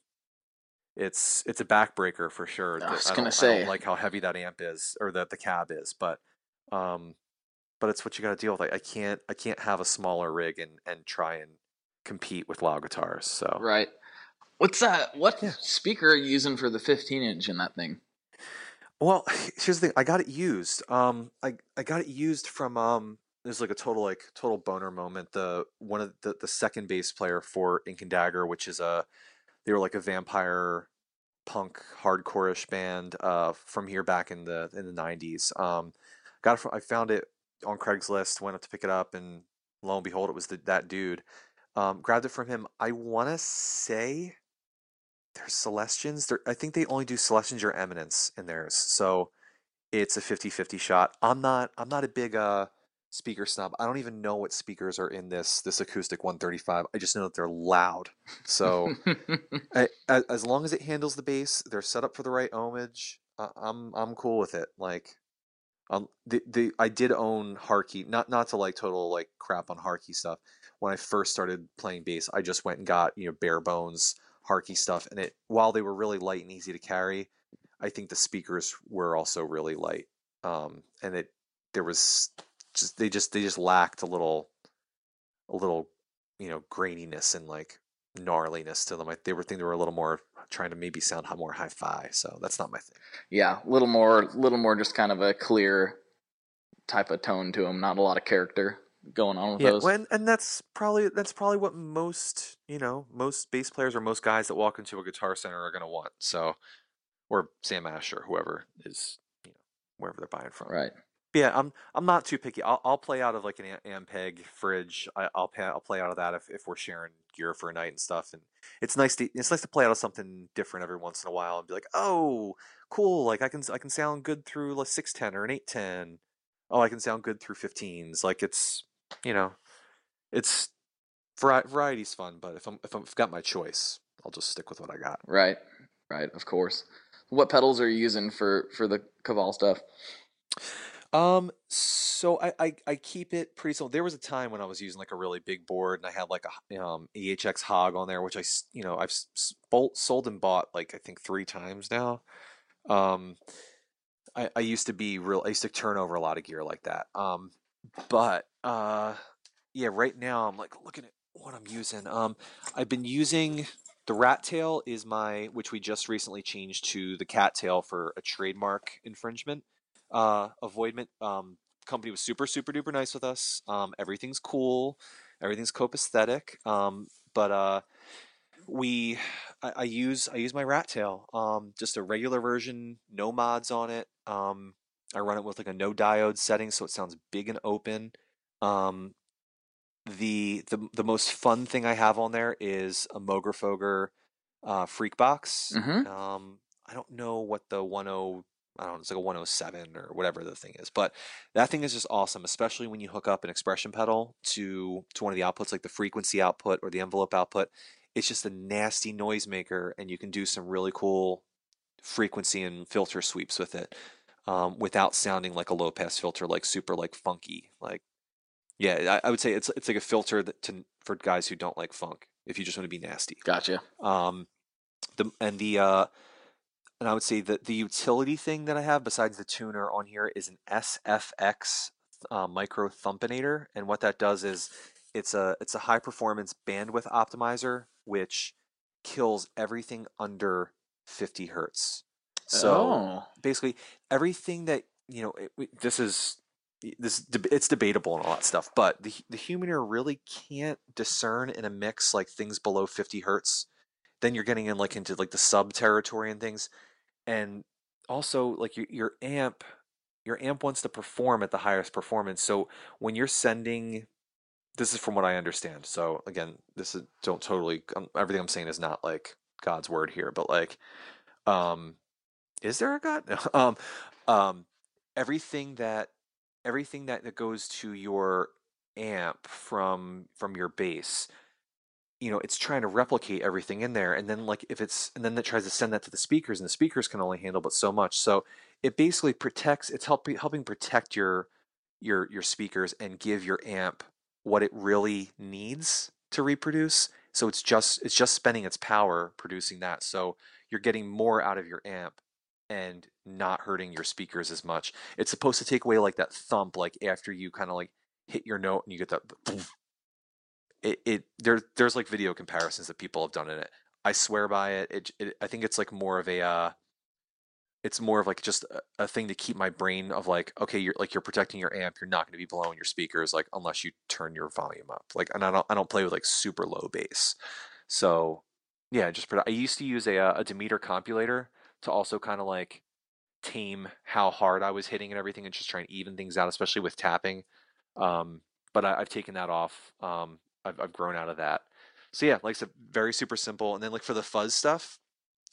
It's it's a backbreaker for sure. I was don't- gonna I say. don't like how heavy that amp is or that the cab is, but um, but it's what you got to deal with. I, I can't I can't have a smaller rig and and try and compete with loud guitars. So Right. What's that? What Yeah. speaker are you using for the 15 inch in that thing? Well, here's the thing. I got it used. Um, I I got it used from um. There's like a total like total boner moment. The one of the the second bass player for Ink and Dagger, which is a they were like a vampire punk hardcore-ish band uh from here back in the in the 90s. Um, got it from I found it on Craigslist. Went up to pick it up, and lo and behold, it was the, that dude. Um, grabbed it from him. I want to say they're Celestions. They're, I think they only do Celestions or Eminence in theirs. So it's a 50-50 shot. I'm not I'm not a big uh speaker snob. I don't even know what speakers are in this this acoustic 135. I just know that they're loud. So I, as, as long as it handles the bass, they're set up for the right ohmage. Uh, I'm I'm cool with it. Like um the the I did own Hartke, not not to like total like crap on Hartke stuff. When I first started playing bass, I just went and got, you know, bare bones Hartke stuff and it while they were really light and easy to carry, I think the speakers were also really light. Um and it there was just they just they just lacked a little a little, you know, graininess and like gnarliness to them. I, they were think they were a little more trying to maybe sound more hi-fi. So that's not my thing. yeah, a little more, little more, just kind of a clear type of tone to them. Not a lot of character going on with Yeah, those. and, and that's probably that's probably what most you know most bass players or most guys that walk into a guitar center are going to want. So, or Sam Ash or whoever is you know wherever they're buying from. right. Yeah, I'm I'm not too picky. I'll I'll play out of like an Ampeg fridge. I, I'll pay, I'll play out of that if, if we're sharing gear for a night and stuff. And it's nice to it's nice to play out of something different every once in a while and be like, oh, cool. Like I can I can sound good through a six ten or an eight ten. Oh, I can sound good through fifteens. Like it's you know, it's variety's fun. But if I'm if I've got my choice, I'll just stick with what I got. Right. Right. Of course. What pedals are you using for for the Caval stuff? Um, so I, I I keep it pretty simple. There was a time when I was using like a really big board and I had like a um EHX Hog on there, which I you know I've s- s- sold and bought like I think three times now. Um, I I used to be real. I used to turn over a lot of gear like that. Um, but uh, yeah, right now I'm like looking at what I'm using. Um, I've been using the rat tail is my, which we just recently changed to the cat tail for a trademark infringement uh, avoidment. Um, company was super super duper nice with us. Um, everything's cool, everything's copacetic. Um, but uh, we, I, I, use I use my rat tail, um, just a regular version, no mods on it. Um, I run it with like a no diode setting, so it sounds big and open. Um, the the the most fun thing I have on there is a Moogerfooger uh, FreqBox. Mhm. Um, I don't know what the 10 I don't know, it's like a 107 or whatever the thing is, but that thing is just awesome, especially when you hook up an expression pedal to to one of the outputs, like the frequency output or the envelope output. It's just a nasty noisemaker, and you can do some really cool frequency and filter sweeps with it, um, without sounding like a low pass filter, like super like funky, like yeah, I, I would say it's it's like a filter that to for guys who don't like funk. If you just want to be nasty, Gotcha. um, the and the uh, and I would say that the utility thing that I have besides the tuner on here is an SFX uh, micro thumpinator, and what that does is it's a it's a high performance bandwidth optimizer which kills everything under 50 hertz. So oh. basically everything that you know it, we- this is this it's debatable and all that stuff but the the human ear really can't discern in a mix like things below 50 hertz then you're getting in like into like the sub territory and things and also like your your amp your amp wants to perform at the highest performance so when you're sending this is from what I understand so again this is don't totally um, everything I'm saying is not like God's word here but like um is there a god No. um um everything that everything that, that goes to your amp from from your bass you know it's trying to replicate everything in there and then like if it's and then it tries to send that to the speakers and the speakers can only handle but so much. So it basically protects it's helping helping protect your your your speakers and give your amp what it really needs to reproduce. So it's just it's just spending its power producing that. So you're getting more out of your amp and not hurting your speakers as much. It's supposed to take away like that thump like after you kind of like hit your note and you get that it, it there there's like video comparisons that people have done in it. I swear by it, it, it i think it's like more of a uh it's more of like just a, a thing to keep my brain of like okay you're like you're protecting your amp. You're not going to be blowing your speakers like unless you turn your volume up. Like and i don't i don't play with like super low bass. So yeah just i used to use a uh, a demeter compulator to also kind of like tame how hard i was hitting and everything and just try and even things out especially with tapping. Um but I, i've taken that off um I've, I've grown out of that. So yeah like i said very super simple. And then like for the fuzz stuff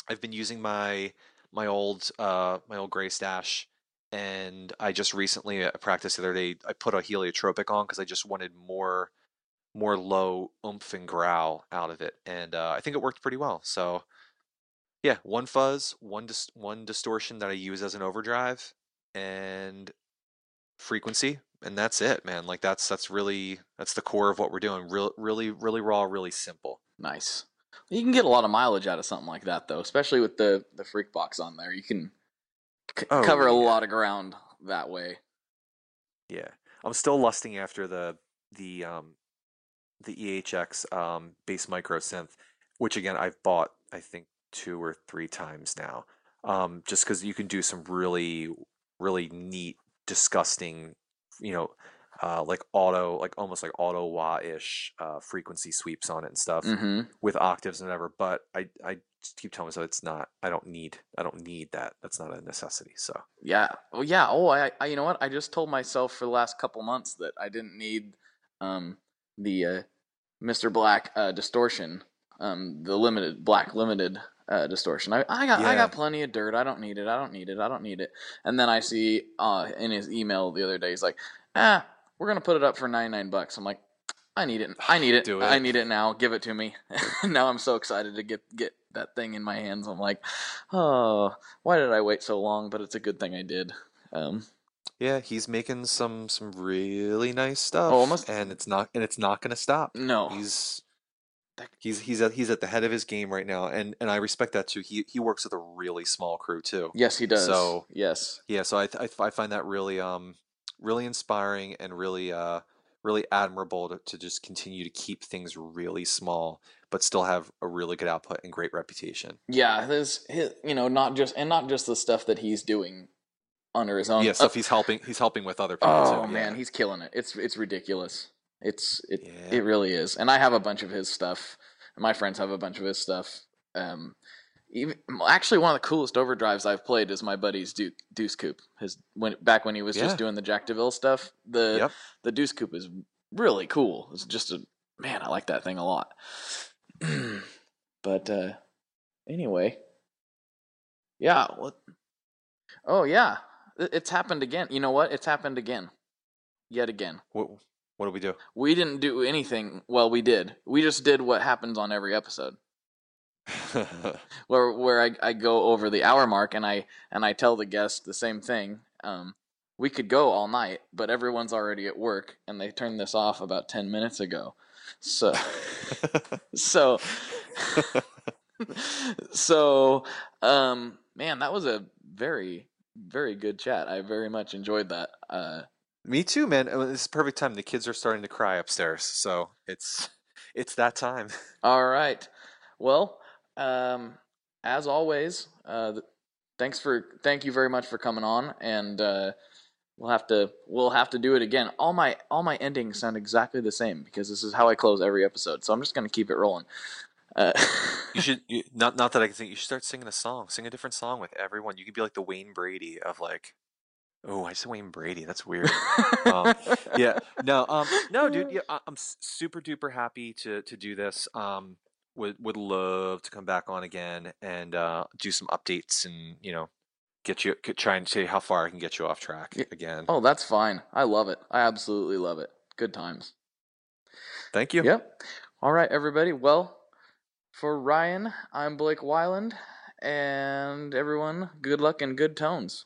i've been using my my old uh my old Grey Stache. And i just recently uh, practiced the other day i put a heliotropic on because i just wanted more more low oomph and growl out of it. And uh, i think it worked pretty well. So yeah one fuzz one dis- one distortion that i use as an overdrive and frequency and that's it man like that's that's really that's the core of what we're doing real really really raw really simple Nice. You can get a lot of mileage out of something like that, though, especially with the the FreqBox on there. You can c- Oh, cover a lot of ground that way. Yeah, I'm still lusting after the the um the EHX um bass micro synth, which again I've bought I think two or three times now. Um, just because you can do some really really neat, disgusting, you know, uh, like auto like almost like auto wah ish uh, frequency sweeps on it and stuff Mm-hmm. with octaves and whatever. But I I just keep telling myself it's not. I don't need I don't need that. That's not a necessity. So Yeah. Oh, yeah. Oh, I, I. You know what? I just told myself for the last couple months that I didn't need um the uh, Mr. Black uh, distortion, um the limited black limited uh, distortion. I, I got I got plenty of dirt. I don't need it. I don't need it. I don't need it. And then I see uh in his email the other day, he's like, ah, we're gonna put it up for ninety nine bucks. I'm like. I need it. I need it. It. I need it now. Give it to me. now I'm so excited to get get that thing in my hands. I'm like, oh, why did I wait so long? But it's a good thing I did. Um, Yeah, he's making some some really nice stuff. Oh, almost- and it's not and it's not going to stop. no, He's he's he's at he's at the head of his game right now, and and I respect that too. He he works with a really small crew too. yes, he does. So- yes, Yeah, so I I, I find that really um really inspiring and really uh really admirable to, to just continue to keep things really small, but still have a really good output and great reputation. Yeah, there's his, you know not just and not just the stuff that he's doing under his own. yeah, uh, stuff he's helping he's helping with other people. Oh too. man, yeah. he's killing it. It's it's ridiculous. It's it Yeah. it really is. And I have a bunch of his stuff. My friends have a bunch of his stuff. Um, even actually, one of the coolest overdrives I've played is my buddy's Duke, Deuce Coupe. His when back when he was Yeah. just doing the Jack Deville stuff. The Yep. the Deuce Coupe is really cool. It's just a man. I like that thing a lot. but uh, anyway, yeah. What? Oh yeah, It- it's happened again. You know what? It's happened again. Yet again. What what do we do? We didn't do anything. Well, we did. We just did what happens on every episode, where where I, I go over the hour mark and I and I tell the guest the same thing. Um, we could go all night, but everyone's already at work, and they turned this off about ten minutes ago. So so so um, man, that was a very very good chat. I very much enjoyed that. Uh, Me too, man. Uh, This is perfect time. The kids are starting to cry upstairs, so it's it's that time. All right. Well, um, as always, uh, thanks for thank you very much for coming on, and uh, we'll have to we'll have to do it again. All my all my endings sound exactly the same because this is how I close every episode. So I'm just gonna keep it rolling. Uh, You should you, not not that I can think. You should start singing a song. Sing a different song with everyone. You could be like the Wayne Brady of like. Oh, I said Wayne Brady. That's weird. um, yeah, no, um, no, dude. Yeah, I- I'm super duper happy to to do this. Um, would would love to come back on again and uh, do some updates and you know get you try and see how far I can get you off track again. Oh, that's fine. I love it. I absolutely love it. Good times. Thank you. Yep. All right, everybody. Well, for Ryan, I'm Blake Wyland, and everyone, good luck and good tones.